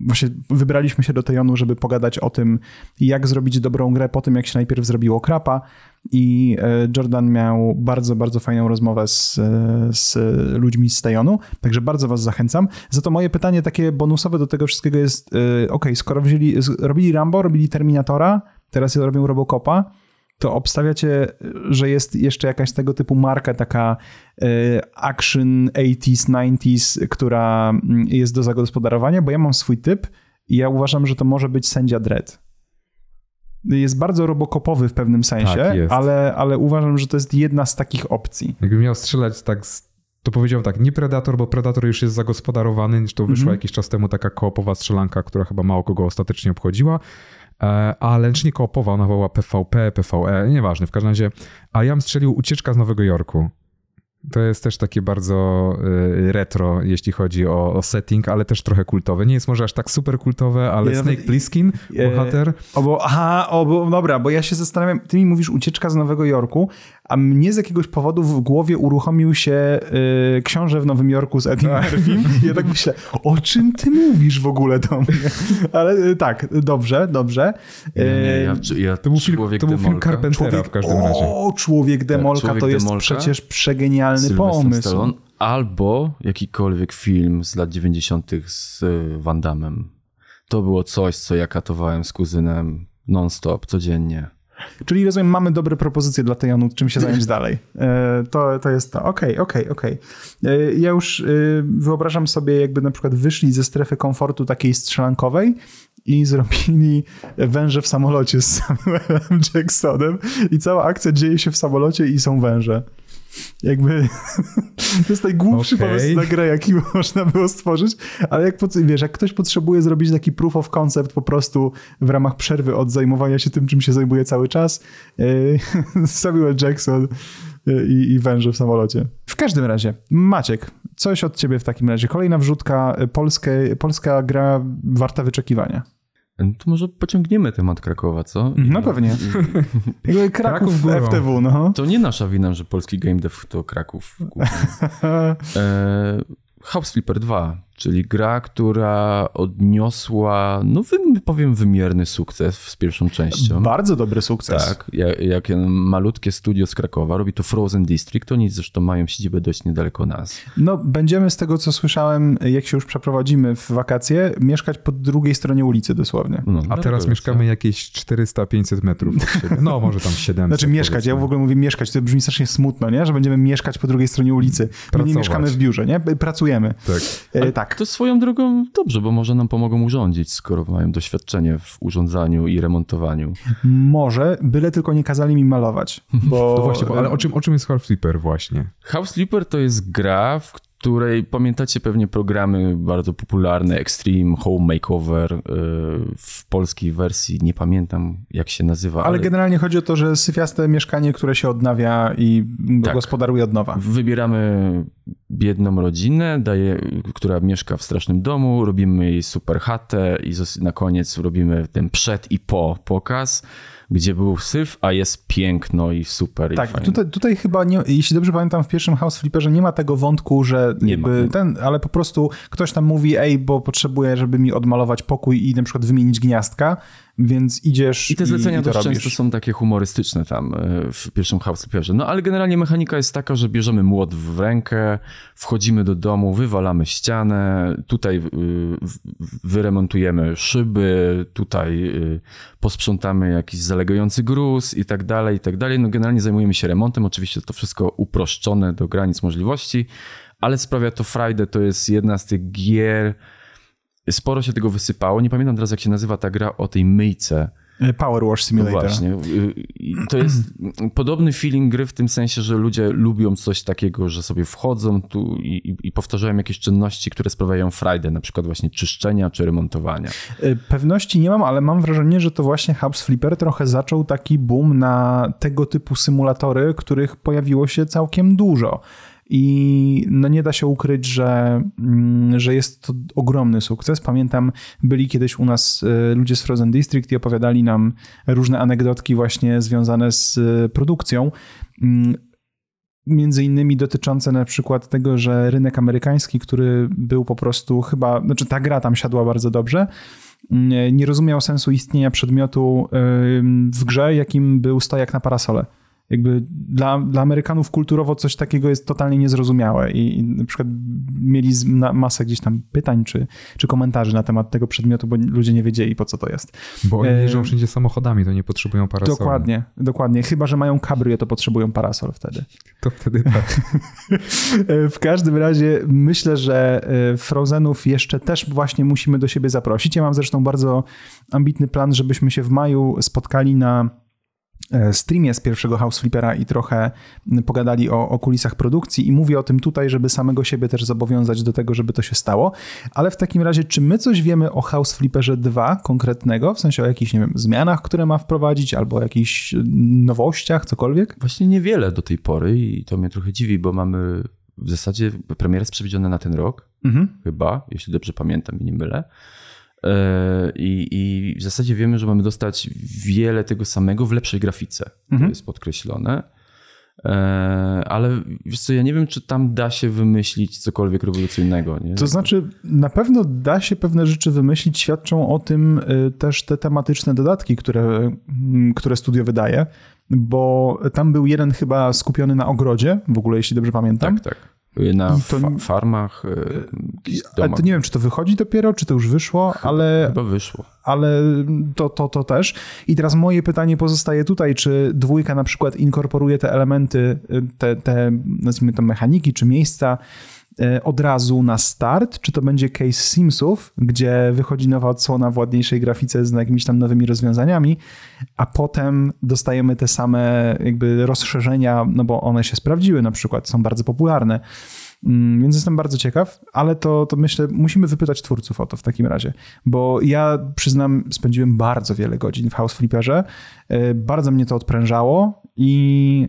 właśnie wybraliśmy się do Tejonu, żeby pogadać o tym, jak zrobić dobrą grę po tym, jak się najpierw zrobiło krapa i e, Jordan miał bardzo, bardzo fajną rozmowę z, e, z ludźmi z Tejonu, także bardzo was zachęcam. Za to moje pytanie takie bonusowe do tego wszystkiego jest, e, ok, skoro wzięli, robili Rambo, robili Terminatora, teraz robią Robocopa, to obstawiacie, że jest jeszcze jakaś tego typu marka, taka e, action 80s, 90s, która mm, jest do zagospodarowania, bo ja mam swój typ i ja uważam, że to może być sędzia Dredd. Jest bardzo robokopowy w pewnym sensie, Tak, ale, ale uważam, że to jest jedna z takich opcji. Jakbym miał strzelać tak, z, to powiedziałem tak, nie Predator, bo Predator już jest zagospodarowany, to wyszła Mhm. jakiś czas temu taka koopowa strzelanka, która chyba mało kogo ostatecznie obchodziła, ale czy nie koopowa, ona była PvP, PvE, nieważne, w każdym razie, a ja strzelił Ucieczka z Nowego Jorku. To jest też takie bardzo y, retro, jeśli chodzi o, o setting, ale też trochę kultowe. Nie jest może aż tak super kultowe, ale Ja Snake nawet- Plissken, E, bohater, O, bo, aha, o, bo, dobra, bo ja się zastanawiam, ty mi mówisz ucieczka z Nowego Jorku, a mnie z jakiegoś powodu w głowie uruchomił się y, książę w Nowym Jorku z Eddie Murphym. I ja tak myślę, o czym ty mówisz w ogóle do mnie? Ale y, tak, dobrze, dobrze. Nie, nie, E, ja, ja to był film, człowiek to był film demolka. Carpentera w każdym razie. O, człowiek demolka Człowiek to jest demolka? przecież przegenialny Sylvester pomysł. Stallone, albo jakikolwiek film z lat 90. z y, Van Damme. To było coś, co ja katowałem z kuzynem non-stop, codziennie. Czyli rozumiem, mamy dobre propozycje dla Tejanu, czym się zająć dalej. E, To, to jest to. Okej, okej, okej. E, Ja już e, wyobrażam sobie, jakby na przykład wyszli ze strefy komfortu takiej strzelankowej i zrobili węże w samolocie z Samuelem (laughs) Jacksonem i cała akcja dzieje się w samolocie i są węże. Jakby (laughs) to jest najgłupszy Okej. pomysł na grę, jaki (laughs) można było stworzyć, ale jak, wiesz, jak ktoś potrzebuje zrobić taki proof of concept po prostu w ramach przerwy od zajmowania się tym, czym się zajmuje cały czas, yy, (laughs) Samuel Jackson yy, i, i węże w samolocie. W każdym razie, Maciek, coś od ciebie w takim razie. Kolejna wrzutka, y, polskie, polska gra warta wyczekiwania. To może pociągniemy temat Krakowa, co? No pewnie. Jakby (laughs) Kraków, Kraków górą. FTW, no. To nie nasza wina, że polski game dev to Kraków. (laughs) e, House Flipper 2, czyli gra, która odniosła, no powiem, wymierny sukces z pierwszą częścią. Bardzo dobry sukces. Tak, jak, jak malutkie studio z Krakowa, robi to Frozen District, oni zresztą mają siedzibę dość niedaleko nas. No, będziemy z tego, co słyszałem, jak się już przeprowadzimy w wakacje, mieszkać po drugiej stronie ulicy dosłownie. No, A teraz dlatego, mieszkamy jakieś 400-500 metrów od siebie. No, może tam 700. Znaczy mieszkać, ja w powiedzmy. ogóle mówię mieszkać, to brzmi strasznie smutno, nie? Że będziemy mieszkać po drugiej stronie ulicy. My nie Pracować. mieszkamy w biurze, nie? Pracujemy. Tak. E, tak. To swoją drogą dobrze, bo może nam pomogą urządzić, skoro mają doświadczenie w urządzaniu i remontowaniu. Może, byle tylko nie kazali mi malować. Bo, To (laughs) właśnie, bo, ale o czym, o czym jest Half Flipper właśnie? House Flipper to jest gra, w której pamiętacie pewnie programy bardzo popularne, Extreme Home Makeover yy, w polskiej wersji, nie pamiętam jak się nazywa. Ale generalnie chodzi o to, że syfiaste mieszkanie, które się odnawia i Tak. gospodaruje od nowa. Wybieramy biedną rodzinę, daje, która mieszka w strasznym domu, robimy jej super chatę i na koniec robimy ten przed i po pokaz, gdzie był syf, a jest piękno i super. i Tak, fajnie. tutaj, tutaj chyba, nie, jeśli dobrze pamiętam, w pierwszym House Flipperze nie ma tego wątku, że Nie jakby ma, nie ma. ten, ale po prostu ktoś tam mówi, ej, bo potrzebuję, żeby mi odmalować pokój i na przykład wymienić gniazdka, więc idziesz I te zlecenia i to dość robisz. często są takie humorystyczne tam y, w pierwszym House Flipperze. No ale generalnie mechanika jest taka, że bierzemy młot w rękę, wchodzimy do domu, wywalamy ścianę, tutaj w- wyremontujemy szyby, tutaj y, posprzątamy jakiś zalegający gruz i tak dalej, i tak dalej. No generalnie zajmujemy się remontem, oczywiście to wszystko uproszczone do granic możliwości, ale sprawia to frajdę, to jest jedna z tych gier, sporo się tego wysypało. Nie pamiętam teraz, jak się nazywa ta gra o tej myjce. Power Wash Simulator. No właśnie. To jest podobny feeling gry w tym sensie, że ludzie lubią coś takiego, że sobie wchodzą tu i, i powtarzają jakieś czynności, które sprawiają frajdę, na przykład właśnie czyszczenia czy remontowania. Pewności nie mam, ale mam wrażenie, że to właśnie House Flipper trochę zaczął taki boom na tego typu symulatory, których pojawiło się całkiem dużo. I no nie da się ukryć, że, mm, że jest to ogromny sukces. Pamiętam, byli kiedyś u nas y, ludzie z Frozen District i opowiadali nam różne anegdotki właśnie związane z y, produkcją. Mm, między innymi dotyczące na przykład tego, że rynek amerykański, który był po prostu chyba, znaczy ta gra tam siadła bardzo dobrze, mm, nie rozumiał sensu istnienia przedmiotu w grze, jakim był stojak na parasole jakby dla, dla Amerykanów kulturowo coś takiego jest totalnie niezrozumiałe i, i na przykład mieli masę gdzieś tam pytań czy, czy komentarzy na temat tego przedmiotu, bo ludzie nie wiedzieli po co to jest. Bo oni jeżdżą wszędzie samochodami, to nie potrzebują parasola. Dokładnie, dokładnie. Chyba, że mają cabrio, to potrzebują parasol wtedy. To wtedy tak. (laughs) w każdym razie myślę, że e, Frozenów jeszcze też właśnie musimy do siebie zaprosić. Ja mam zresztą bardzo ambitny plan, żebyśmy się w maju spotkali na E, streamie z pierwszego House Flippera i trochę pogadali o, o kulisach produkcji i mówię o tym tutaj, żeby samego siebie też zobowiązać do tego, żeby to się stało. Ale w takim razie, czy my coś wiemy o House Flipperze 2 konkretnego, w sensie o jakichś, nie wiem, zmianach, które ma wprowadzić, albo o jakichś nowościach, cokolwiek? Właśnie niewiele do tej pory i to mnie trochę dziwi, bo mamy w zasadzie premierę jest przewidziana na ten rok, mhm. chyba, jeśli dobrze pamiętam i nie mylę. E, I, I, w zasadzie wiemy, że mamy dostać wiele tego samego w lepszej grafice. Mhm. To jest podkreślone. E, ale wiesz co, ja nie wiem, czy tam da się wymyślić cokolwiek rewolucyjnego. Nie? To znaczy, na pewno da się pewne rzeczy wymyślić. Świadczą o tym e, też te tematyczne dodatki, które, które studio wydaje, bo tam był jeden chyba skupiony na ogrodzie, w ogóle, jeśli dobrze pamiętam. Tak, tak. Na to, fa farmach. E, ale to nie wiem, czy to wychodzi dopiero, czy to już wyszło, chyba, ale. Chyba wyszło. Ale to, to, to też. I teraz moje pytanie pozostaje tutaj, czy dwójka na przykład inkorporuje te elementy, te, te nazwijmy to mechaniki, czy miejsca od razu na start, czy to będzie case Simsów, gdzie wychodzi nowa odsłona w ładniejszej grafice z jakimiś tam nowymi rozwiązaniami, a potem dostajemy te same jakby rozszerzenia, no bo one się sprawdziły na przykład, są bardzo popularne. Mm, więc jestem bardzo ciekaw, ale to, to myślę, musimy wypytać twórców o to w takim razie, bo ja przyznam, spędziłem bardzo wiele godzin w House Flipperze, e, bardzo mnie to odprężało i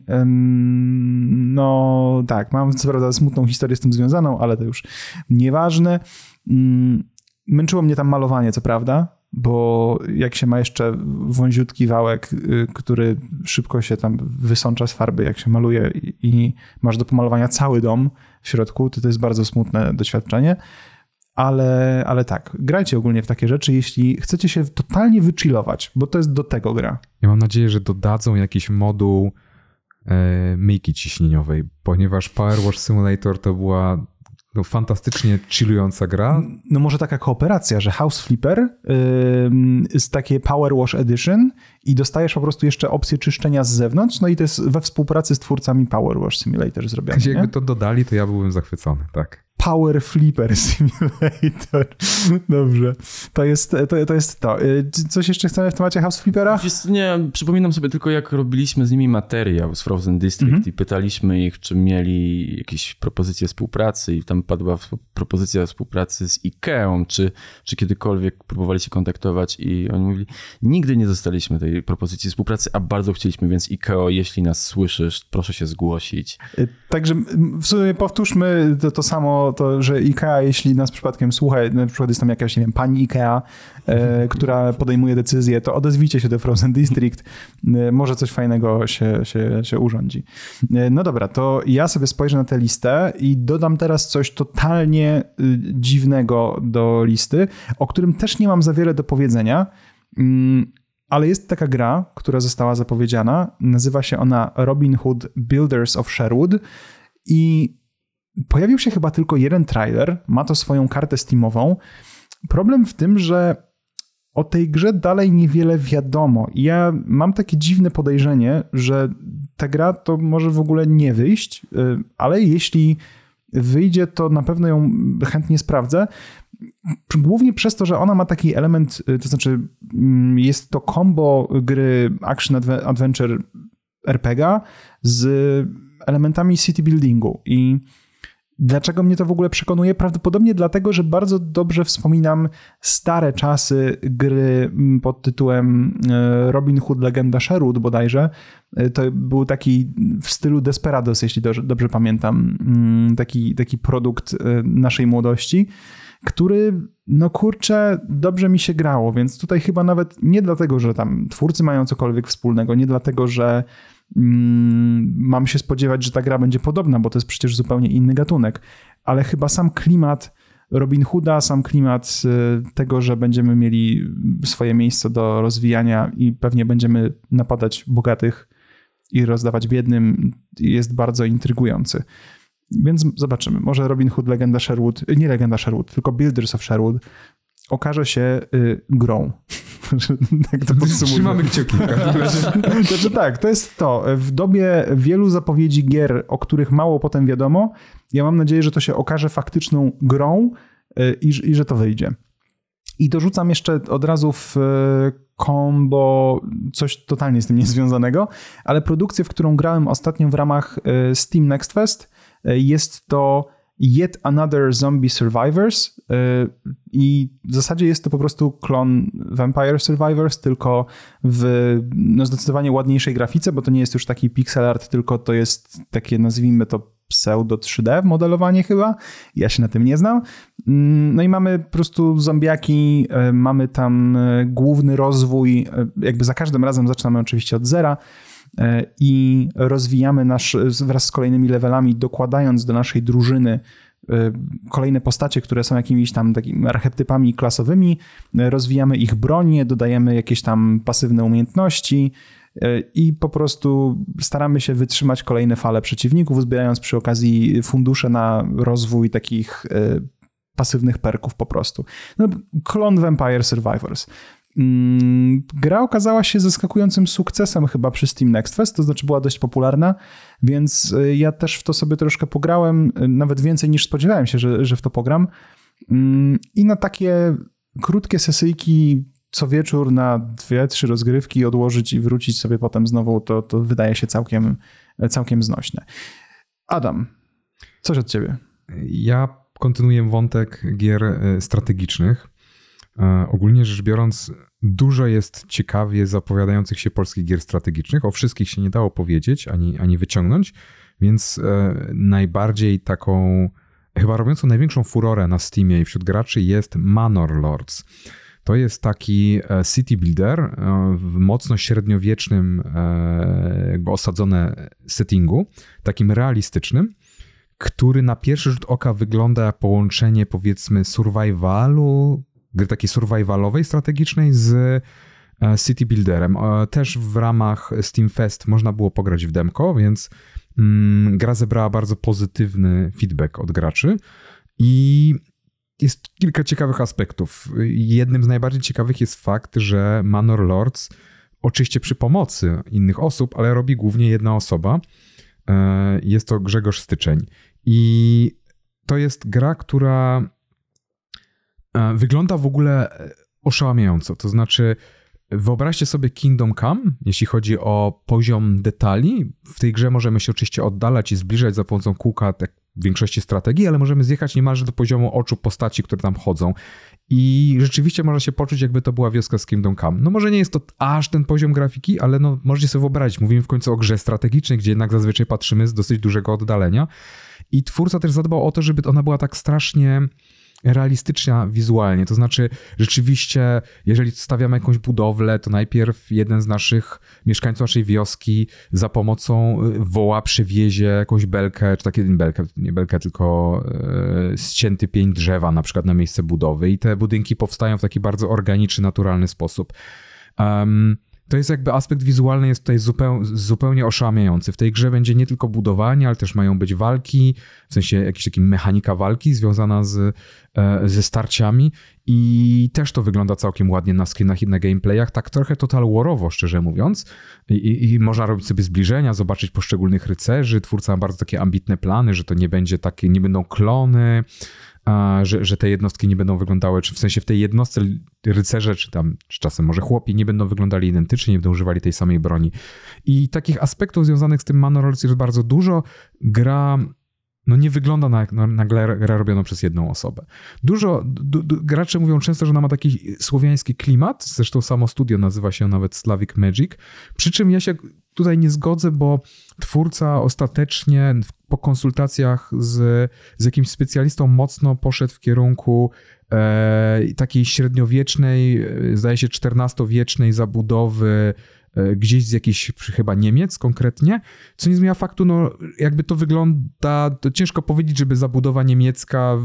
no tak, mam co prawda smutną historię z tym związaną, ale to już nieważne. Mm, męczyło mnie tam malowanie, co prawda, bo jak się ma jeszcze wąziutki wałek, y, który szybko się tam wysącza z farby, jak się maluje i masz do pomalowania cały dom w środku, to to jest bardzo smutne doświadczenie. Ale, ale tak, grajcie ogólnie w takie rzeczy, jeśli chcecie się totalnie wychillować, bo to jest do tego gra. Ja mam nadzieję, że dodadzą jakiś moduł e, myjki ciśnieniowej, ponieważ Power Wash Simulator to była no, fantastycznie chillująca gra. No może taka kooperacja, że House Flipper jest takie Power Wash Edition i dostajesz po prostu jeszcze opcję czyszczenia z zewnątrz, no i to jest we współpracy z twórcami Power Wash Simulator zrobione. Gdzie jakby to dodali, to ja byłbym zachwycony, tak. Power Flipper (laughs) Simulator. Dobrze. To jest to. to, jest to. Y, coś jeszcze chcemy w temacie House Flippera? Wiesz, nie, przypominam sobie tylko, jak robiliśmy z nimi materiał z Frozen District mm -hmm. i pytaliśmy ich, czy mieli jakieś propozycje współpracy i tam padła propozycja współpracy z Ikeą, czy, czy kiedykolwiek próbowali się kontaktować i oni mówili, nigdy nie dostaliśmy tej propozycji współpracy, a bardzo chcieliśmy, więc Ikeo, jeśli nas słyszysz, proszę się zgłosić. Y, także w sumie powtórzmy to, to samo to, że IKEA, jeśli nas przypadkiem słucha, na przykład jest tam jakaś, nie wiem, pani IKEA, e, która podejmuje decyzję, to odezwijcie się do Frozen District, e, może coś fajnego się, się, się urządzi. E, no dobra, to ja sobie spojrzę na tę listę i dodam teraz coś totalnie y, dziwnego do listy, o którym też nie mam za wiele do powiedzenia, mm, ale jest taka gra, która została zapowiedziana. Nazywa się ona Robin Hood Builders of Sherwood. I Pojawił się chyba tylko jeden trailer, ma to swoją kartę Steamową. Problem w tym, że o tej grze dalej niewiele wiadomo. I ja mam takie dziwne podejrzenie, że ta gra to może w ogóle nie wyjść, y, ale jeśli wyjdzie, to na pewno ją chętnie sprawdzę. Głównie przez to, że ona ma taki element, to znaczy mm, jest to combo gry Action Adventure RPG z elementami city buildingu i Dlaczego mnie to w ogóle przekonuje? Prawdopodobnie dlatego, że bardzo dobrze wspominam stare czasy gry mm, pod tytułem e, Robin Hood Legenda Sherwood bodajże. E, to był taki w stylu Desperados, jeśli dobrze, pamiętam, mm, taki, taki produkt e, naszej młodości, który, no kurczę, dobrze mi się grało, więc tutaj chyba nawet nie dlatego, że tam twórcy mają cokolwiek wspólnego, nie dlatego, że mam się spodziewać, że ta gra będzie podobna, bo to jest przecież zupełnie inny gatunek, ale chyba sam klimat Robin Hooda, sam klimat y, tego, że będziemy mieli swoje miejsce do rozwijania i pewnie będziemy napadać bogatych i rozdawać biednym, jest bardzo intrygujący. Więc zobaczymy. Może Robin Hood, Legenda Sherwood, nie Legenda Sherwood, tylko Builders of Sherwood okaże się y, grą. (laughs) tak to Trzymamy kciuki. (laughs) znaczy tak, to jest to. W dobie wielu zapowiedzi gier, o których mało potem wiadomo, ja mam nadzieję, że to się okaże faktyczną grą y, i, i że to wyjdzie. I dorzucam jeszcze od razu w kombo coś totalnie z tym niezwiązanego, ale produkcję, w którą grałem ostatnio w ramach y, Steam Next Fest, jest to Yet Another Zombie Survivors y, i w zasadzie jest to po prostu klon Vampire Survivors, tylko w no zdecydowanie ładniejszej grafice, bo to nie jest już taki pixel art, tylko to jest takie nazwijmy to pseudo 3D modelowanie chyba. Ja się na tym nie znam. Mm, no i mamy po prostu zombiaki, y, mamy tam y, główny rozwój, jakby za każdym razem zaczynamy oczywiście od zera i rozwijamy nasz, wraz z kolejnymi levelami, dokładając do naszej drużyny e, kolejne postacie, które są jakimiś tam takimi archetypami klasowymi, e, rozwijamy ich bronię, dodajemy jakieś tam pasywne umiejętności i po prostu staramy się wytrzymać kolejne fale przeciwników, zbierając przy okazji fundusze na rozwój takich pasywnych perków po prostu. No, klon Vampire Survivors. Mm, gra okazała się zaskakującym sukcesem chyba przy Steam Next Fest, to znaczy była dość popularna, więc y, ja też w to sobie troszkę pograłem, y, nawet więcej niż spodziewałem się, że, że w to pogram. Mm, I na takie krótkie sesyjki co wieczór na dwie, trzy rozgrywki odłożyć i wrócić sobie potem znowu, to, to wydaje się całkiem, całkiem znośne. Adam, coś od ciebie. Ja kontynuuję wątek gier y, strategicznych. E, ogólnie rzecz biorąc, dużo jest ciekawie zapowiadających się polskich gier strategicznych. O wszystkich się nie dało powiedzieć ani, ani wyciągnąć, więc e, najbardziej taką, chyba robiącą największą furorę na Steamie i wśród graczy jest Manor Lords. To jest taki e, city builder w mocno średniowiecznym, jakby osadzone settingu, takim realistycznym, który na pierwszy rzut oka wygląda jak połączenie powiedzmy survivalu, gry takiej survivalowej, strategicznej z e, City Builderem. E, też w ramach Steam Fest można było pograć w demko, więc mm, gra zebrała bardzo pozytywny feedback od graczy i jest kilka ciekawych aspektów. Jednym z najbardziej ciekawych jest fakt, że Manor Lords oczywiście przy pomocy innych osób, ale robi głównie jedna osoba. E, jest to Grzegorz Styczeń. I to jest gra, która wygląda w ogóle e, oszałamiająco. To znaczy, wyobraźcie sobie Kingdom Come, jeśli chodzi o poziom detali. W tej grze możemy się oczywiście oddalać i zbliżać za pomocą kółka tak w większości strategii, ale możemy zjechać niemalże do poziomu oczu postaci, które tam chodzą. I rzeczywiście można się poczuć, jakby to była wioska z Kingdom Come. No może nie jest to aż ten poziom grafiki, ale no możecie sobie wyobrazić, mówimy w końcu o grze strategicznej, gdzie jednak zazwyczaj patrzymy z dosyć dużego oddalenia. I twórca też zadbał o to, żeby ona była tak strasznie realistyczna wizualnie. To znaczy, rzeczywiście, jeżeli stawiamy jakąś budowlę, to najpierw jeden z naszych mieszkańców naszej wioski za pomocą y, woła przewiezie jakąś belkę, czy takie belkę, nie belkę, tylko e, ścięty pień drzewa na przykład na miejsce budowy i te budynki powstają w taki bardzo organiczny, naturalny sposób. Um, to jest jakby aspekt wizualny jest tutaj zupeł, zupełnie oszałamiający. W tej grze będzie nie tylko budowanie, ale też mają być walki, w sensie jakaś taka mechanika walki związana z, e, ze starciami i też to wygląda całkiem ładnie na skinach i na gameplayach, tak trochę total warowo, szczerze mówiąc. I, i, można robić sobie zbliżenia, zobaczyć poszczególnych rycerzy. Twórca ma bardzo takie ambitne plany, że to nie będzie takie, nie będą klony, że, że te jednostki nie będą wyglądały, czy w sensie w tej jednostce rycerze, czy tam czy czasem może chłopi nie będą wyglądali identycznie, nie będą używali tej samej broni. I takich aspektów związanych z tym Manor jest bardzo dużo. Gra no nie wygląda na, na, na grę robioną przez jedną osobę. Dużo, du, du, gracze mówią często, że ona ma taki słowiański klimat, zresztą samo studio nazywa się nawet Slavic Magic, przy czym ja się tutaj nie zgodzę, bo twórca ostatecznie po konsultacjach z, z jakimś specjalistą mocno poszedł w kierunku e, takiej średniowiecznej, e, zdaje się XIV-wiecznej zabudowy E, gdzieś z jakichś chyba Niemiec konkretnie, co nie zmienia faktu, no jakby to wygląda, to ciężko powiedzieć, żeby zabudowa niemiecka,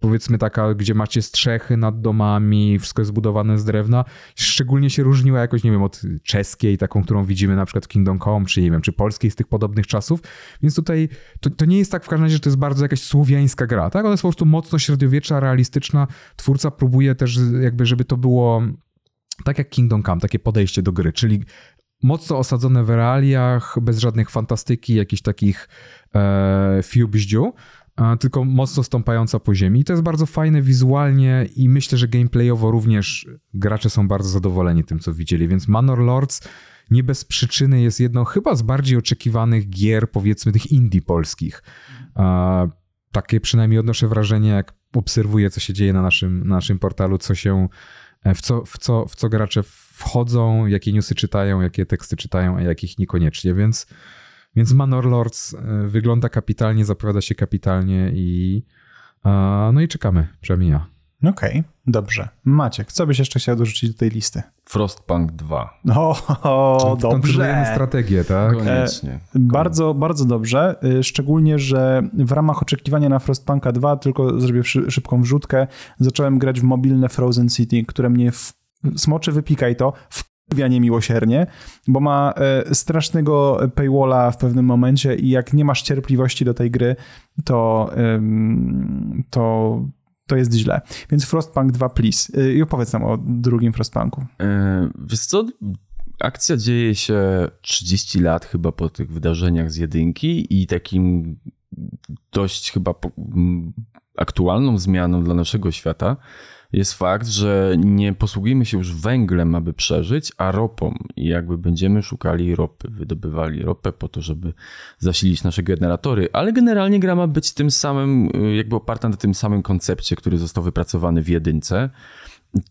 powiedzmy taka, gdzie macie strzechy nad domami, wszystko jest zbudowane z drewna, szczególnie się różniła jakoś, nie wiem, od czeskiej, taką, którą widzimy na przykład w Kingdom Come, czy nie wiem, czy polskiej z tych podobnych czasów, więc tutaj to, to nie jest tak w każdym razie, że to jest bardzo jakaś słowiańska gra, tak? Ona jest po prostu mocno średniowieczna, realistyczna, twórca próbuje też jakby, żeby to było tak jak Kingdom Come, takie podejście do gry, czyli mocno osadzone w realiach, bez żadnych fantastyki, jakichś takich e, fiubździu, tylko mocno stąpająca po ziemi. I to jest bardzo fajne wizualnie i myślę, że gameplayowo również gracze są bardzo zadowoleni tym, co widzieli, więc Manor Lords nie bez przyczyny jest jedną chyba z bardziej oczekiwanych gier, powiedzmy tych indie polskich. Takie przynajmniej odnoszę wrażenie, jak obserwuję, co się dzieje na naszym, na naszym portalu, co się E, w co, w, co, w co gracze wchodzą, jakie newsy czytają, jakie teksty czytają, a jakich niekoniecznie, więc, więc Manor Lords e, wygląda kapitalnie, zapowiada się kapitalnie i no i czekamy, przynajmniej ja. Okej, okay, dobrze. Maciek, co byś jeszcze chciał dorzucić do tej listy? Frostpunk 2. (laughs) O, o dobrze. strategię, tak? Koniecznie. E, bardzo, bardzo dobrze. E, szczególnie, że w ramach oczekiwania na Frostpunka 2, tylko zrobię szybką wrzutkę, zacząłem grać w mobilne Frozen City, które mnie w... smoczy wypikaj to, w nie miłosiernie, bo ma e, strasznego paywalla w pewnym momencie i jak nie masz cierpliwości do tej gry, to, to to jest źle. Więc Frostpunk 2, please. Y, I opowiedz nam o drugim Frostpunku. E, wiesz co, akcja dzieje się 30 lat chyba po tych wydarzeniach z jedynki i takim dość chyba aktualną zmianą dla naszego świata jest fakt, że nie posługujemy się już węglem, aby przeżyć, a ropą. I jakby będziemy szukali ropy, wydobywali ropę po to, żeby zasilić nasze generatory, ale generalnie gra ma być tym samym, jakby oparta na tym samym koncepcie, który został wypracowany w jedynce,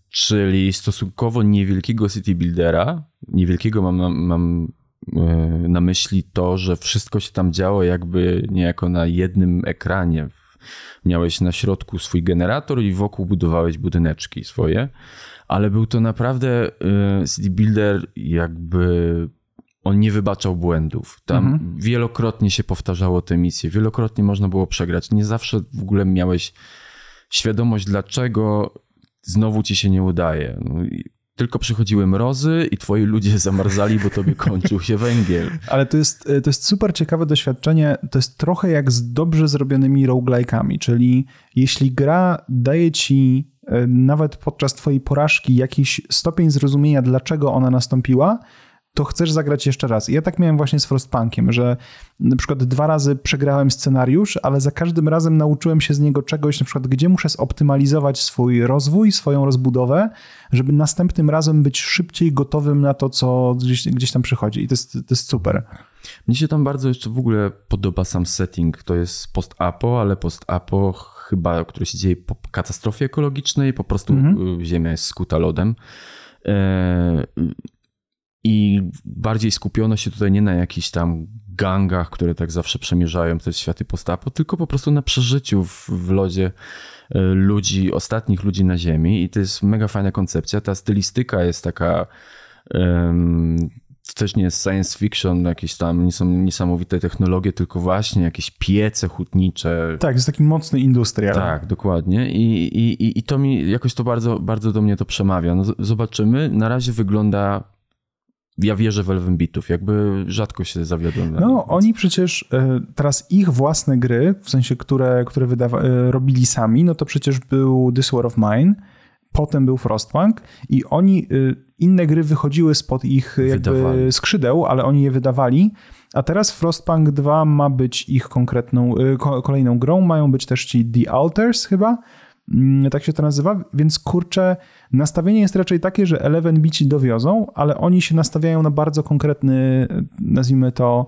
czyli stosunkowo niewielkiego city buildera. Niewielkiego mam, mam e, na myśli to, że wszystko się tam działo jakby niejako na jednym ekranie, Miałeś na środku swój generator i wokół budowałeś budyneczki swoje, ale był to naprawdę y, City Builder jakby on nie wybaczał błędów. Tam mhm. wielokrotnie się powtarzało te misje, wielokrotnie można było przegrać. Nie zawsze w ogóle miałeś świadomość, dlaczego znowu ci się nie udaje. No tylko przychodziły mrozy i twoi ludzie (laughs) zamarzali, bo tobie kończył się węgiel. Ale to jest, to jest super ciekawe doświadczenie. To jest trochę jak z dobrze zrobionymi roguelike'ami, czyli jeśli gra daje ci e, nawet podczas twojej porażki jakiś stopień zrozumienia, dlaczego ona nastąpiła, to chcesz zagrać jeszcze raz. I ja tak miałem właśnie z Frostpunkiem, że na przykład dwa razy przegrałem scenariusz, ale za każdym razem nauczyłem się z niego czegoś, na przykład gdzie muszę zoptymalizować swój rozwój, swoją rozbudowę, żeby następnym razem być szybciej gotowym na to, co gdzieś, gdzieś tam przychodzi. I to jest, to jest super. Mnie się tam bardzo jeszcze w ogóle podoba sam setting. To jest post-apo, ale post-apo chyba, który się dzieje po katastrofie ekologicznej, po prostu mhm. ziemia jest skuta lodem. E, i bardziej skupiono się tutaj nie na jakichś tam gangach, które tak zawsze przemierzają te światy postapo, tylko po prostu na przeżyciu w, w lodzie e, ludzi, ostatnich ludzi na Ziemi. I to jest mega fajna koncepcja. Ta stylistyka jest taka. Um, to też nie jest science fiction, jakieś tam nie są niesamowite technologie, tylko właśnie jakieś piece hutnicze. Tak, jest taki mocny industrial. Tak, dokładnie. I, i, i to mi jakoś to bardzo, bardzo do mnie to przemawia. No, zobaczymy. Na razie wygląda ja wierzę w Elvenbitów, jakby rzadko się zawiodłem. No, więc... oni przecież e, teraz ich własne gry, w sensie, które, które wydawa- e, robili sami, no to przecież był This War of Mine, potem był Frostpunk i oni, y, inne gry wychodziły spod ich jakby Wydawali. skrzydeł, ale oni je wydawali, a teraz Frostpunk 2 ma być ich konkretną, ko- kolejną grą, mają być też ci The Alters chyba, tak się to nazywa, więc kurczę, nastawienie jest raczej takie, że Eleven bici dowiozą, ale oni się nastawiają na bardzo konkretny, nazwijmy to,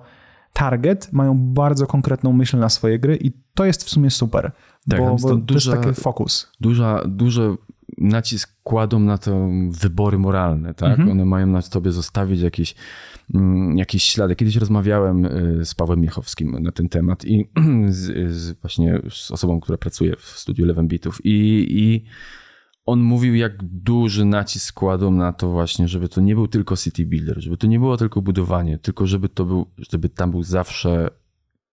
target, mają bardzo konkretną myśl na swoje gry i to jest w sumie super, Tak, bo, bo to jest duża- taki fokus. Duża, duży nacisk kładą na to wybory moralne, tak? Mhm. One mają na sobie zostawić jakieś, mm, jakieś ślady. Kiedyś rozmawiałem y, z Pawłem Miechowskim na ten temat i (clears throat) z, z właśnie z osobą, która pracuje w studiu Eleven Beatów i, i on mówił, jak duży nacisk kładą na to właśnie, żeby to nie był tylko city builder, żeby to nie było tylko budowanie, tylko żeby to był, żeby tam był zawsze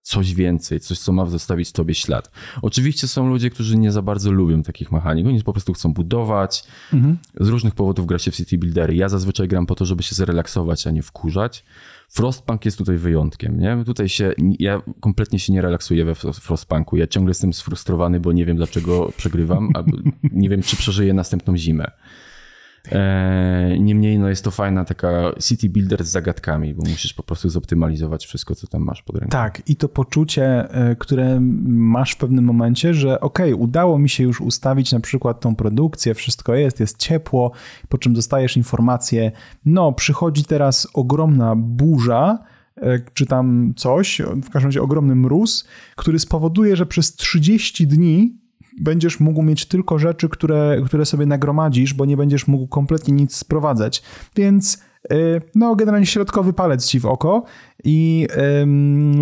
coś więcej, coś, co ma zostawić tobie ślad. Oczywiście są ludzie, którzy nie za bardzo lubią takich mechanik. Oni po prostu chcą budować. Mhm. Z różnych powodów gra się w city buildery. Ja zazwyczaj gram po to, żeby się zrelaksować, a nie wkurzać. Frostpunk jest tutaj wyjątkiem, nie? Tutaj się, ja kompletnie się nie relaksuję we Frost- Frostpunku. Ja ciągle jestem sfrustrowany, bo nie wiem, dlaczego przegrywam, albo nie wiem, czy przeżyję następną zimę. Eee, niemniej no jest to fajna taka city builder z zagadkami, bo musisz po prostu zoptymalizować wszystko, co tam masz pod ręką. Tak, i to poczucie, y, które masz w pewnym momencie, że okej, udało mi się już ustawić na przykład tą produkcję, wszystko jest, jest ciepło, po czym dostajesz informację, no przychodzi teraz ogromna burza, y, czy tam coś, w każdym razie ogromny mróz, który spowoduje, że przez 30 dni będziesz mógł mieć tylko rzeczy, które, które sobie nagromadzisz, bo nie będziesz mógł kompletnie nic sprowadzać. Więc y, no, generalnie środkowy palec ci w oko i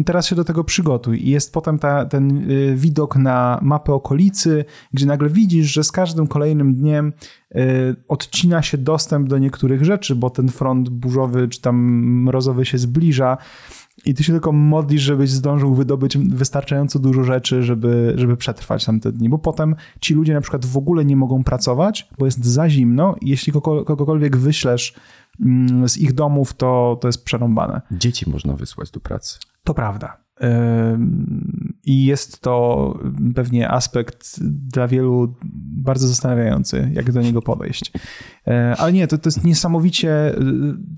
teraz się do tego przygotuj. I jest potem ta, ten y, widok na mapę okolicy, gdzie nagle widzisz, że z każdym kolejnym dniem y, odcina się dostęp do niektórych rzeczy, bo ten front burzowy czy tam mrozowy się zbliża. I ty się tylko modlisz, żebyś zdążył wydobyć wystarczająco dużo rzeczy, żeby, żeby przetrwać tam te dni. Bo potem ci ludzie na przykład w ogóle nie mogą pracować, bo jest za zimno i jeśli kogo- kogokolwiek wyślesz mm, z ich domów, to, to jest przerąbane. Dzieci można wysłać do pracy. To prawda. I jest to pewnie aspekt dla wielu bardzo zastanawiający, jak do niego podejść. E, Ale nie, to, to jest niesamowicie y,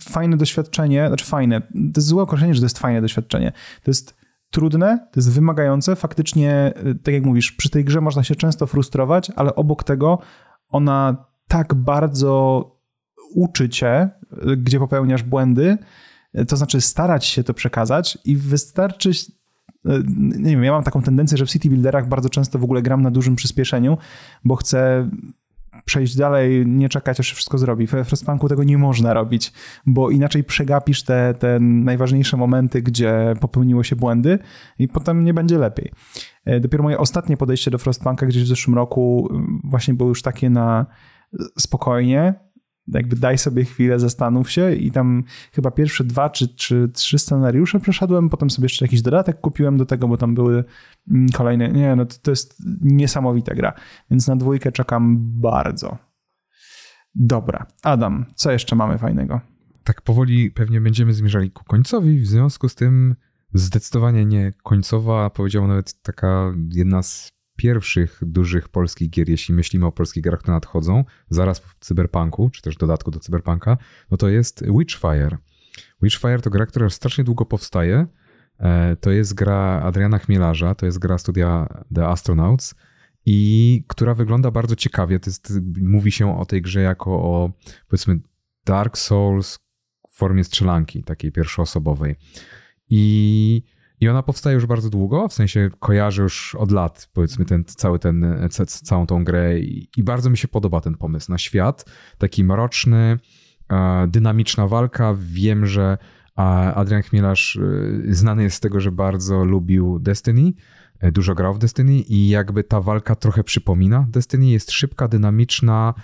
fajne doświadczenie, znaczy fajne, to jest złe określenie, że to jest fajne doświadczenie. To jest trudne, to jest wymagające. Faktycznie, y, tak jak mówisz, przy tej grze można się często frustrować, ale obok tego ona tak bardzo uczy cię, gdzie popełniasz błędy, to znaczy starać się to przekazać i wystarczy. Nie wiem, ja mam taką tendencję, że w City Builderach bardzo często w ogóle gram na dużym przyspieszeniu, bo chcę przejść dalej, nie czekać, aż się wszystko zrobi. W Frostpunku tego nie można robić, bo inaczej przegapisz te, te najważniejsze momenty, gdzie popełniło się błędy i potem nie będzie lepiej. E, Dopiero moje ostatnie podejście do Frostpunka gdzieś w zeszłym roku mm, właśnie było już takie na spokojnie, jakby daj sobie chwilę, zastanów się i tam chyba pierwsze dwa czy, czy trzy scenariusze przeszedłem, potem sobie jeszcze jakiś dodatek kupiłem do tego, bo tam były mm, kolejne, nie no to, to jest niesamowita gra, więc na dwójkę czekam bardzo. Dobra, Adam, co jeszcze mamy fajnego? Tak powoli pewnie będziemy zmierzali ku końcowi, w związku z tym zdecydowanie nie końcowa, powiedziałbym nawet taka jedna z pierwszych dużych polskich gier, jeśli myślimy o polskich grach, które nadchodzą, zaraz po Cyberpunku, czy też dodatku do Cyberpunka, no to jest Witchfire. Witchfire to gra, która strasznie długo powstaje. E, To jest gra Adriana Chmielarza, to jest gra studia The Astronauts i która wygląda bardzo ciekawie. To jest, mówi się o tej grze jako o powiedzmy Dark Souls w formie strzelanki, takiej pierwszoosobowej. I, I ona powstaje już bardzo długo, w sensie kojarzę już od lat, powiedzmy, ten, cały ten, ca, całą tą grę i, i bardzo mi się podoba ten pomysł na świat. Taki mroczny, dynamiczna walka. Wiem, że Adrian Chmielarz e, znany jest z tego, że bardzo lubił Destiny, e, dużo grał w Destiny i jakby ta walka trochę przypomina Destiny, jest szybka, dynamiczna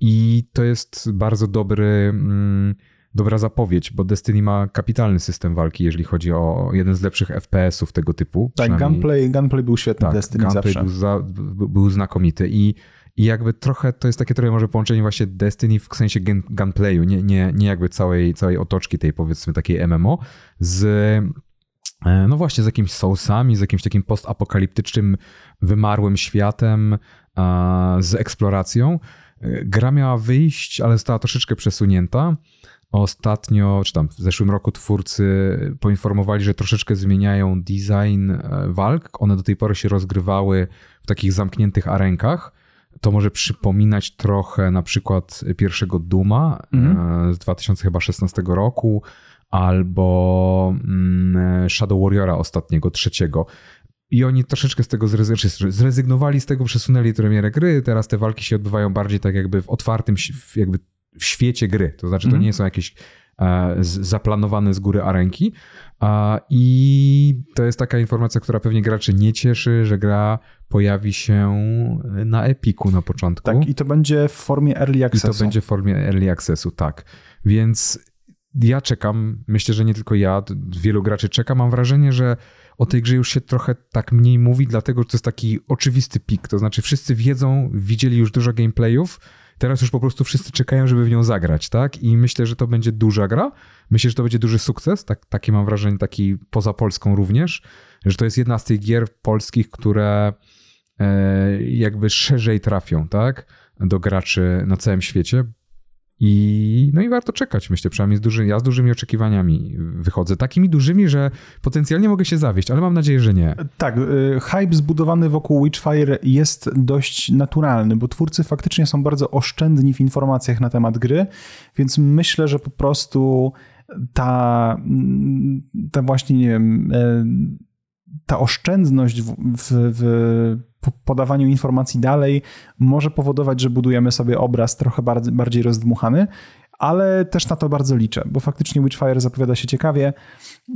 i to jest bardzo dobry, mm, dobra zapowiedź, bo Destiny ma kapitalny system walki, jeżeli chodzi o jeden z lepszych FPS-ów tego typu. Tak, gunplay, gunplay był świetny tak, Destiny gameplay zawsze. Był, za, był znakomity i, i jakby trochę to jest takie trochę może połączenie właśnie Destiny w sensie gun, gunplayu, nie, nie, nie jakby całej, całej otoczki tej powiedzmy takiej MMO z e, no właśnie z jakimiś sousami, z jakimś takim postapokaliptycznym, wymarłym światem, z eksploracją. Gra miała wyjść, ale została troszeczkę przesunięta. Ostatnio, czy tam w zeszłym roku twórcy poinformowali, że troszeczkę zmieniają design e, walk. One do tej pory się rozgrywały w takich zamkniętych arenkach. To może przypominać trochę na przykład pierwszego Duma mm. z 2016 roku albo mm, Shadow Warriora ostatniego, trzeciego. I oni troszeczkę z tego zrezygnowali, z tego przesunęli premierę gry. Teraz te walki się odbywają bardziej tak jakby w otwartym, jakby w świecie gry. To znaczy, to nie są jakieś e, zaplanowane z góry arenki. I to jest taka informacja, która pewnie graczy nie cieszy, że gra pojawi się na Epiku na początku. Tak, i to będzie w formie Early Accessu. I to będzie w formie Early Accessu, tak. Więc ja czekam, myślę, że nie tylko ja, wielu graczy czeka. Mam wrażenie, że o tej grze już się trochę tak mniej mówi, dlatego że to jest taki oczywisty pik. To znaczy wszyscy wiedzą, widzieli już dużo gameplayów, teraz już po prostu wszyscy czekają, żeby w nią zagrać, tak? I myślę, że to będzie duża gra. Myślę, że to będzie duży sukces, tak, takie mam wrażenie, taki poza Polską również, że to jest jedna z tych gier polskich, które e, jakby szerzej trafią, tak? Do graczy na całym świecie, i, no i warto czekać, myślę, przynajmniej z duży, ja z dużymi oczekiwaniami wychodzę. Takimi dużymi, że potencjalnie mogę się zawieść, ale mam nadzieję, że nie. Tak, y, hype zbudowany wokół Witchfire jest dość naturalny, bo twórcy faktycznie są bardzo oszczędni w informacjach na temat gry, więc myślę, że po prostu ta, ta właśnie, nie wiem, e, ta oszczędność w, w, w podawaniu informacji dalej może powodować, że budujemy sobie obraz trochę bardziej, bardziej rozdmuchany, ale też na to bardzo liczę, bo faktycznie Witchfire zapowiada się ciekawie.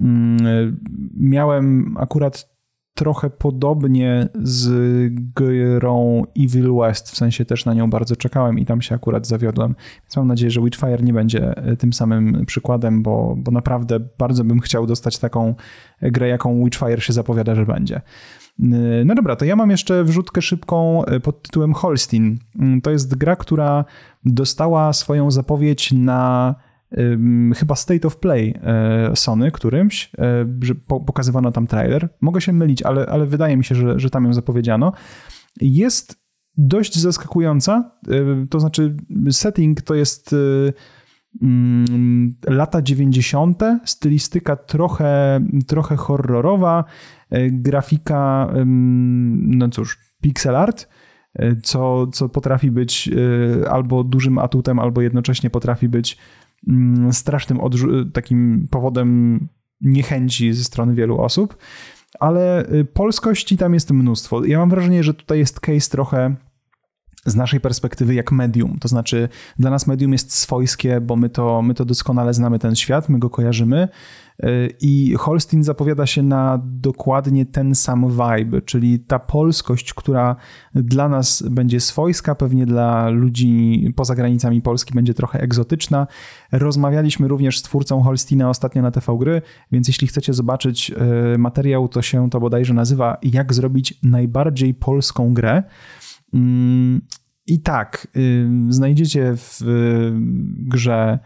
Mm, miałem akurat trochę podobnie z grą Evil West, w sensie też na nią bardzo czekałem i tam się akurat zawiodłem. Więc mam nadzieję, że Witchfire nie będzie tym samym przykładem, bo, bo naprawdę bardzo bym chciał dostać taką grę, jaką Witchfire się zapowiada, że będzie. No dobra, to ja mam jeszcze wrzutkę szybką e, pod tytułem Holstein. Mm, to jest gra, która dostała swoją zapowiedź na chyba State of Play e, Sony którymś, e, że pokazywano tam trailer. Mogę się mylić, ale, ale wydaje mi się, że, że tam ją zapowiedziano. Jest dość zaskakująca, to znaczy setting to jest mm, lata 90., stylistyka trochę, trochę horrorowa, E, grafika, no cóż, pixel art, e, co, co potrafi być e, albo dużym atutem, albo jednocześnie potrafi być strasznym takim powodem niechęci ze strony wielu osób, ale polskości tam jest mnóstwo. Ja mam wrażenie, że tutaj jest case trochę z naszej perspektywy jak medium. To znaczy, dla nas medium jest swojskie, bo my to, my to doskonale znamy ten świat, my go kojarzymy. Y, I Holstein zapowiada się na dokładnie ten sam vibe, czyli ta polskość, która dla nas będzie swojska, pewnie dla ludzi poza granicami Polski będzie trochę egzotyczna. Rozmawialiśmy również z twórcą Holsteina ostatnio na TV Gry, więc jeśli chcecie zobaczyć y, materiał, to się to bodajże nazywa Jak zrobić najbardziej polską grę. Mm, I tak, znajdziecie w grze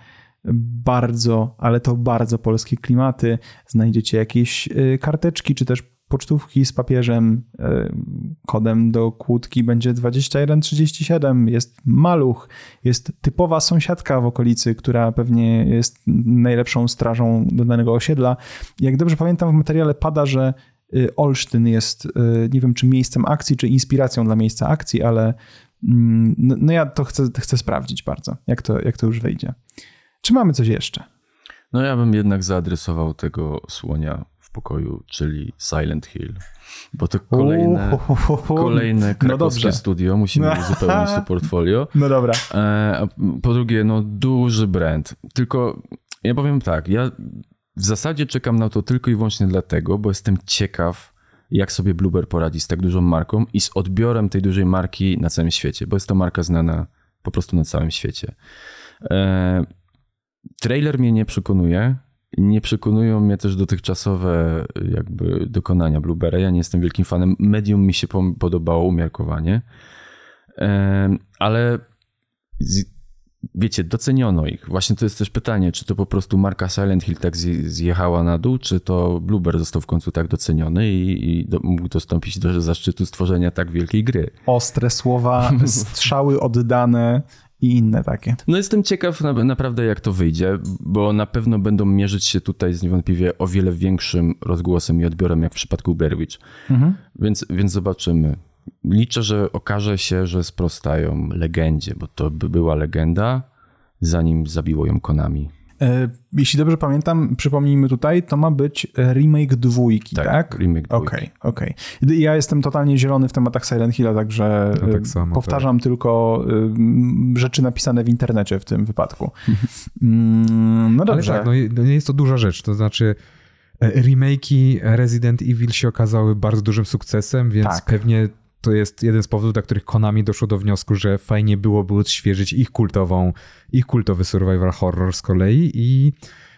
bardzo, ale to bardzo polskie klimaty. Znajdziecie jakieś y, karteczki, czy też pocztówki z papieżem. Y, kodem do kłódki będzie 2137. Jest maluch, jest typowa sąsiadka w okolicy, która pewnie jest najlepszą strażą do danego osiedla. Jak dobrze pamiętam, w materiale pada, że Olsztyn jest, nie wiem czy miejscem akcji, czy inspiracją dla miejsca akcji, ale mm, no, no ja to chcę, chcę sprawdzić bardzo, jak to, jak to już wyjdzie. Czy mamy coś jeszcze? No ja bym jednak zaadresował tego słonia w pokoju, czyli Silent Hill. Bo to kolejne, kolejne no krakowskie no studio, musimy (laughs) uzupełnić to portfolio. No dobra. E, po drugie, no duży brand. Tylko ja powiem tak, ja w zasadzie czekam na to tylko i wyłącznie dlatego, bo jestem ciekaw, jak sobie Blueber poradzi z tak dużą marką i z odbiorem tej dużej marki na całym świecie, bo jest to marka znana po prostu na całym świecie. E, Trailer mnie nie przekonuje. Nie przekonują mnie też dotychczasowe jakby dokonania Blueberry. Ja nie jestem wielkim fanem. Medium mi się podobało umiarkowanie. Ale wiecie, doceniono ich. Właśnie to jest też pytanie, czy to po prostu marka Silent Hill tak zjechała na dół, czy to Bluebird został w końcu tak doceniony i, i do, mógł dostąpić do zaszczytu stworzenia tak wielkiej gry. Ostre słowa, strzały oddane i inne takie. No jestem ciekaw na, naprawdę jak to wyjdzie, bo na pewno będą mierzyć się tutaj z niewątpliwie o wiele większym rozgłosem i odbiorem jak w przypadku Blair Witch. Mhm. Więc, więc zobaczymy. Liczę, że okaże się, że sprostają legendzie, bo to by była legenda, zanim zabiło ją Konami. E, jeśli dobrze pamiętam, przypomnijmy tutaj, to ma być remake dwójki, tak? tak? remake dwójki. Okej, okay, okej. Okay. Ja jestem totalnie zielony w tematach Silent Hilla, także no tak samo, powtarzam tak. tylko rzeczy napisane w internecie w tym wypadku. (laughs) Mm, no dobrze. Ale tak, no, nie jest to duża rzecz, to znaczy e, remake'i Resident Evil się okazały bardzo dużym sukcesem, więc tak. pewnie to jest jeden z powodów, dla których Konami doszło do wniosku, że fajnie byłoby odświeżyć ich kultową, ich kultowy survival horror z kolei i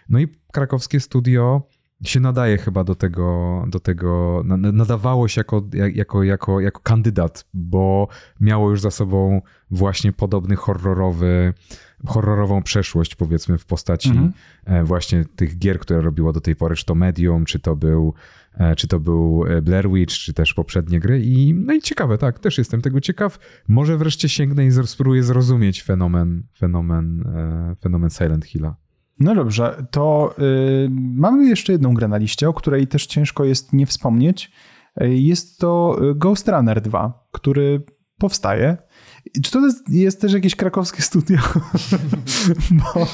no i krakowskie studio się nadaje chyba do tego, do tego nadawało się jako, jako, jako, jako kandydat, bo miało już za sobą właśnie podobny horrorowy, horrorową przeszłość, powiedzmy, w postaci mhm. E, właśnie tych gier, które robiło do tej pory, czy to Medium, czy to był czy to był e, Blair Witch, czy też poprzednie gry. I, no i ciekawe, tak, też jestem tego ciekaw. Może wreszcie sięgnę i spróbuję zrozumieć fenomen, fenomen, e, fenomen Silent Hilla. No dobrze, to y, mamy jeszcze jedną grę na liście, o której też ciężko jest nie wspomnieć. Jest to Ghost Runner 2, który powstaje. Czy to jest, jest też jakieś krakowskie studio? (laughs) bo,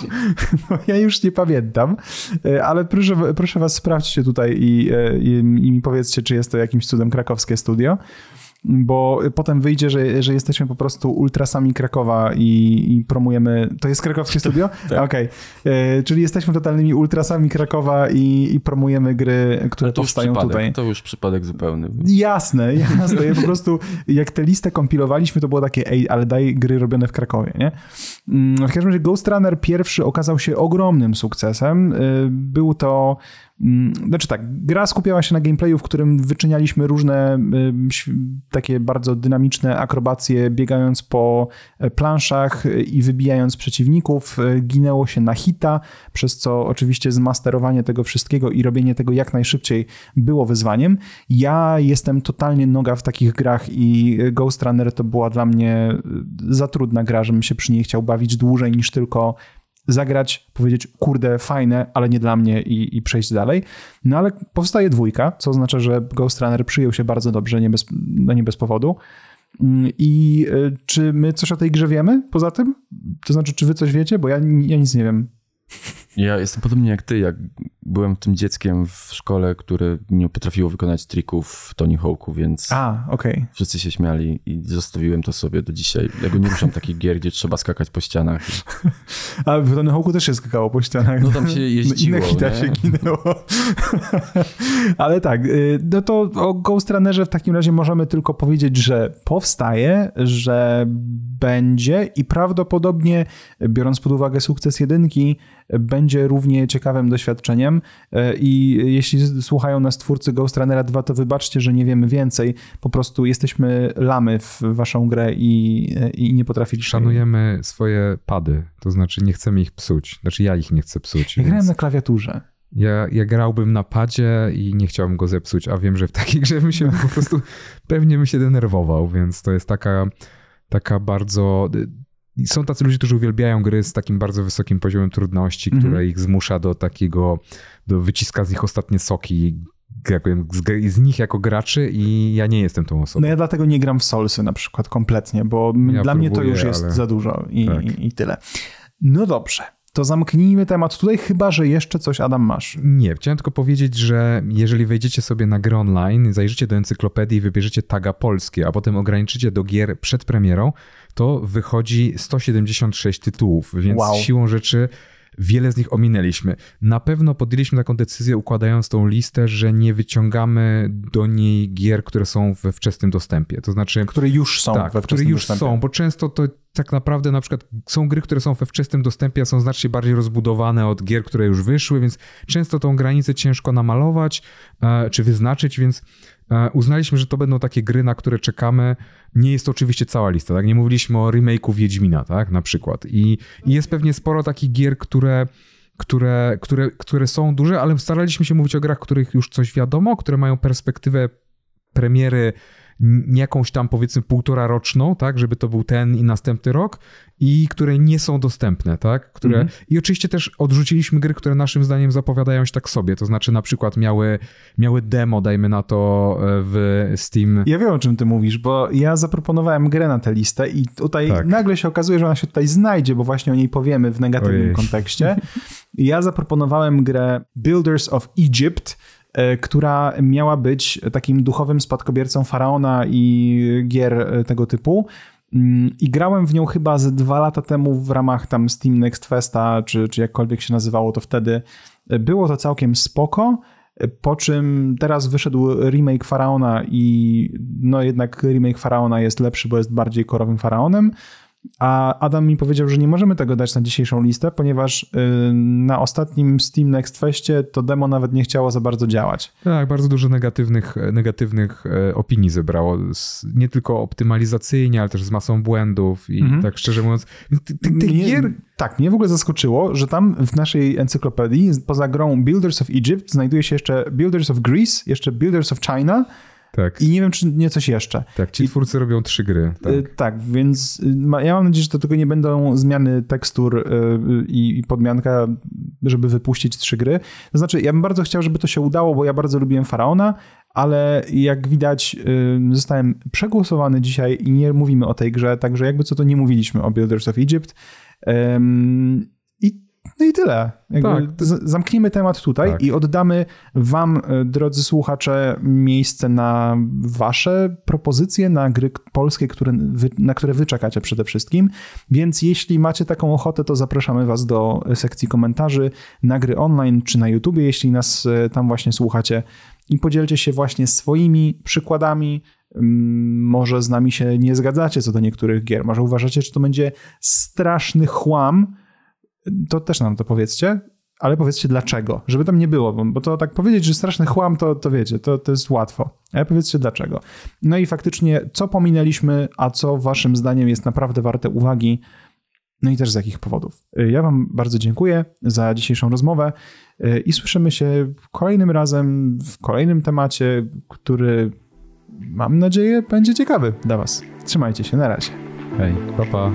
bo, ja już nie pamiętam, e, ale proszę, proszę was, sprawdźcie tutaj i, e, i, i mi powiedzcie, czy jest to jakimś cudem krakowskie studio bo potem wyjdzie, że, że jesteśmy po prostu ultrasami Krakowa i, i promujemy. To jest krakowskie studio? (laughs) tak. Okej. Okay. E, czyli jesteśmy totalnymi ultrasami Krakowa i, i promujemy gry, które powstają tutaj. To już przypadek zupełny. Jasne, (laughs) jasne. Ja po prostu jak tę listę kompilowaliśmy, to było takie, ej, ale daj gry robione w Krakowie, nie? Mm, w każdym razie Ghost Runner pierwszy okazał się ogromnym sukcesem. E, był to znaczy tak, gra skupiała się na gameplayu, w którym wyczynialiśmy różne takie bardzo dynamiczne akrobacje, biegając po e, planszach i wybijając przeciwników. E, ginęło się na hita, przez co oczywiście zmasterowanie tego wszystkiego i robienie tego jak najszybciej było wyzwaniem. Ja jestem totalnie noga w takich grach i Ghost Runner to była dla mnie e, za trudna gra, żebym się przy niej chciał bawić dłużej niż tylko zagrać, powiedzieć, kurde, fajne, ale nie dla mnie i, i przejść dalej. No ale powstaje dwójka, co oznacza, że Ghost Runner przyjął się bardzo dobrze, nie bez, no nie bez powodu. Mm, I y, czy my coś o tej grze wiemy poza tym? To znaczy, czy wy coś wiecie? Bo ja, ja nic nie wiem. Ja jestem podobnie jak ty, jak byłem tym dzieckiem w szkole, które nie potrafiło wykonać trików w Tony Hawk'u, więc A, okay. wszyscy się śmiali i zostawiłem to sobie do dzisiaj. Ja nie ruszam takich gier, gdzie trzeba skakać po ścianach. A w Tony Hawk'u też się skakało po ścianach. No tam się (laughs) jeździło. Inne hita się ginęło. (laughs) Ale tak, y, no to o Ghost Runnerze w takim razie możemy tylko powiedzieć, że powstaje, że będzie i prawdopodobnie, biorąc pod uwagę sukces jedynki, będzie równie ciekawym doświadczeniem e, i jeśli słuchają nas twórcy Ghost Runnera 2, to wybaczcie, że nie wiemy więcej, po prostu jesteśmy lamy w waszą grę i, i nie potrafiliśmy... Szanujemy swoje pady, to znaczy nie chcemy ich psuć, znaczy ja ich nie chcę psuć. Ja więc... grałem na klawiaturze. Ja, ja grałbym na padzie i nie chciałbym go zepsuć, a wiem, że w takiej grze bym się po prostu pewnie bym się denerwował, więc to jest taka, taka bardzo są tacy ludzie, którzy uwielbiają gry z takim bardzo wysokim poziomem trudności, mm -hmm. które ich zmusza do takiego, do wyciska z nich ostatnie soki, jak powiem, z, z, nich jako graczy i ja nie jestem tą osobą. No ja dlatego nie gram w Solsy na przykład kompletnie, bo ja dla próbuję, mnie to już jest ale... za dużo i, tak. i, i tyle. No dobrze to zamknijmy temat tutaj, chyba że jeszcze coś, Adam, masz. Nie, chciałem tylko powiedzieć, że jeżeli wejdziecie sobie na gry online, zajrzycie do encyklopedii i wybierzecie taga polskie, a potem ograniczycie do gier przed premierą, to wychodzi 176 tytułów, więc wow. siłą rzeczy wiele z nich ominęliśmy. Na pewno podjęliśmy taką decyzję, układając tą listę, że nie wyciągamy do niej gier, które są we wczesnym dostępie. To znaczy. Które już są tak, które już dostępie. są, bo często to tak naprawdę na przykład są gry, które są we wczesnym dostępie, a są znacznie bardziej rozbudowane od gier, które już wyszły, więc często tą granicę ciężko namalować e, czy wyznaczyć, więc uznaliśmy, że to będą takie gry, na które czekamy. Nie jest to oczywiście cała lista, tak? Nie mówiliśmy o remake'u Wiedźmina, tak? Na przykład. I, I jest pewnie sporo takich gier, które które, które, które są duże, ale staraliśmy się mówić o grach, których już coś wiadomo, które mają perspektywę premiery jakąś tam powiedzmy półtora roczną, tak, żeby to był ten i następny rok i które nie są dostępne, tak, które mm. i oczywiście też odrzuciliśmy gry, które naszym zdaniem zapowiadają się tak sobie, to znaczy na przykład miały, miały demo, dajmy na to e, w Steam. Ja wiem o czym ty mówisz, bo ja zaproponowałem grę na tę listę i tutaj tak. nagle się okazuje, że ona się tutaj znajdzie, bo właśnie o niej powiemy w negatywnym Ojej. kontekście. (laughs) Ja zaproponowałem grę Builders of Egypt, która miała być takim duchowym spadkobiercą faraona i gier e, tego typu. Mm, I grałem w nią chyba ze dwa lata temu w ramach tam Steam Next Festa, czy, czy jakkolwiek się nazywało to wtedy. E, było to całkiem spoko, po czym teraz wyszedł remake Faraona i no jednak remake Faraona jest lepszy, bo jest bardziej korowym Faraonem. A Adam mi powiedział, że nie możemy tego dać na dzisiejszą listę, ponieważ y, na ostatnim Steam Next Festie to demo nawet nie chciało za bardzo działać. Tak, bardzo dużo negatywnych, negatywnych e, opinii zebrało. Nie tylko optymalizacyjnie, ale też z masą błędów i mhm. tak szczerze mówiąc. Tych gier... Tak, mnie w ogóle zaskoczyło, że tam w naszej encyklopedii poza grą Builders of Egypt znajduje się jeszcze Builders of Greece, jeszcze Builders of China, tak. I nie wiem, czy nie coś jeszcze. Tak, ci I, twórcy robią trzy gry. Tak, y, tak więc y, ja mam nadzieję, że to tylko nie będą zmiany tekstur y, i, i podmianka, żeby wypuścić trzy gry. To znaczy, ja bym bardzo chciał, żeby to się udało, bo ja bardzo lubiłem Faraona, ale jak widać, zostałem przegłosowany dzisiaj i nie mówimy o tej grze, także jakby co to nie mówiliśmy o Builders of Egypt. No i tyle. Tak. Zamknijmy temat tutaj tak. i oddamy Wam, e, drodzy słuchacze, miejsce na Wasze propozycje, na gry polskie, które wy, na które Wy czekacie przede wszystkim. Więc jeśli macie taką ochotę, to zapraszamy Was do sekcji komentarzy na gry online czy na YouTubie, jeśli nas e, tam właśnie słuchacie. I podzielcie się właśnie swoimi przykładami, mm, może z nami się nie zgadzacie co do niektórych gier, może uważacie, że to będzie straszny chłam, to też nam to powiedzcie, ale powiedzcie dlaczego, żeby tam nie było, bo to tak powiedzieć, że straszny chłam, to, to wiecie, to, to jest łatwo, ale powiedzcie dlaczego. No i faktycznie, co pominęliśmy, a co waszym zdaniem jest naprawdę warte uwagi, no i też z jakich powodów. Ja wam bardzo dziękuję za dzisiejszą rozmowę i słyszymy się kolejnym razem w kolejnym temacie, który mam nadzieję będzie ciekawy dla was. Trzymajcie się, na razie. Hej, pa pa.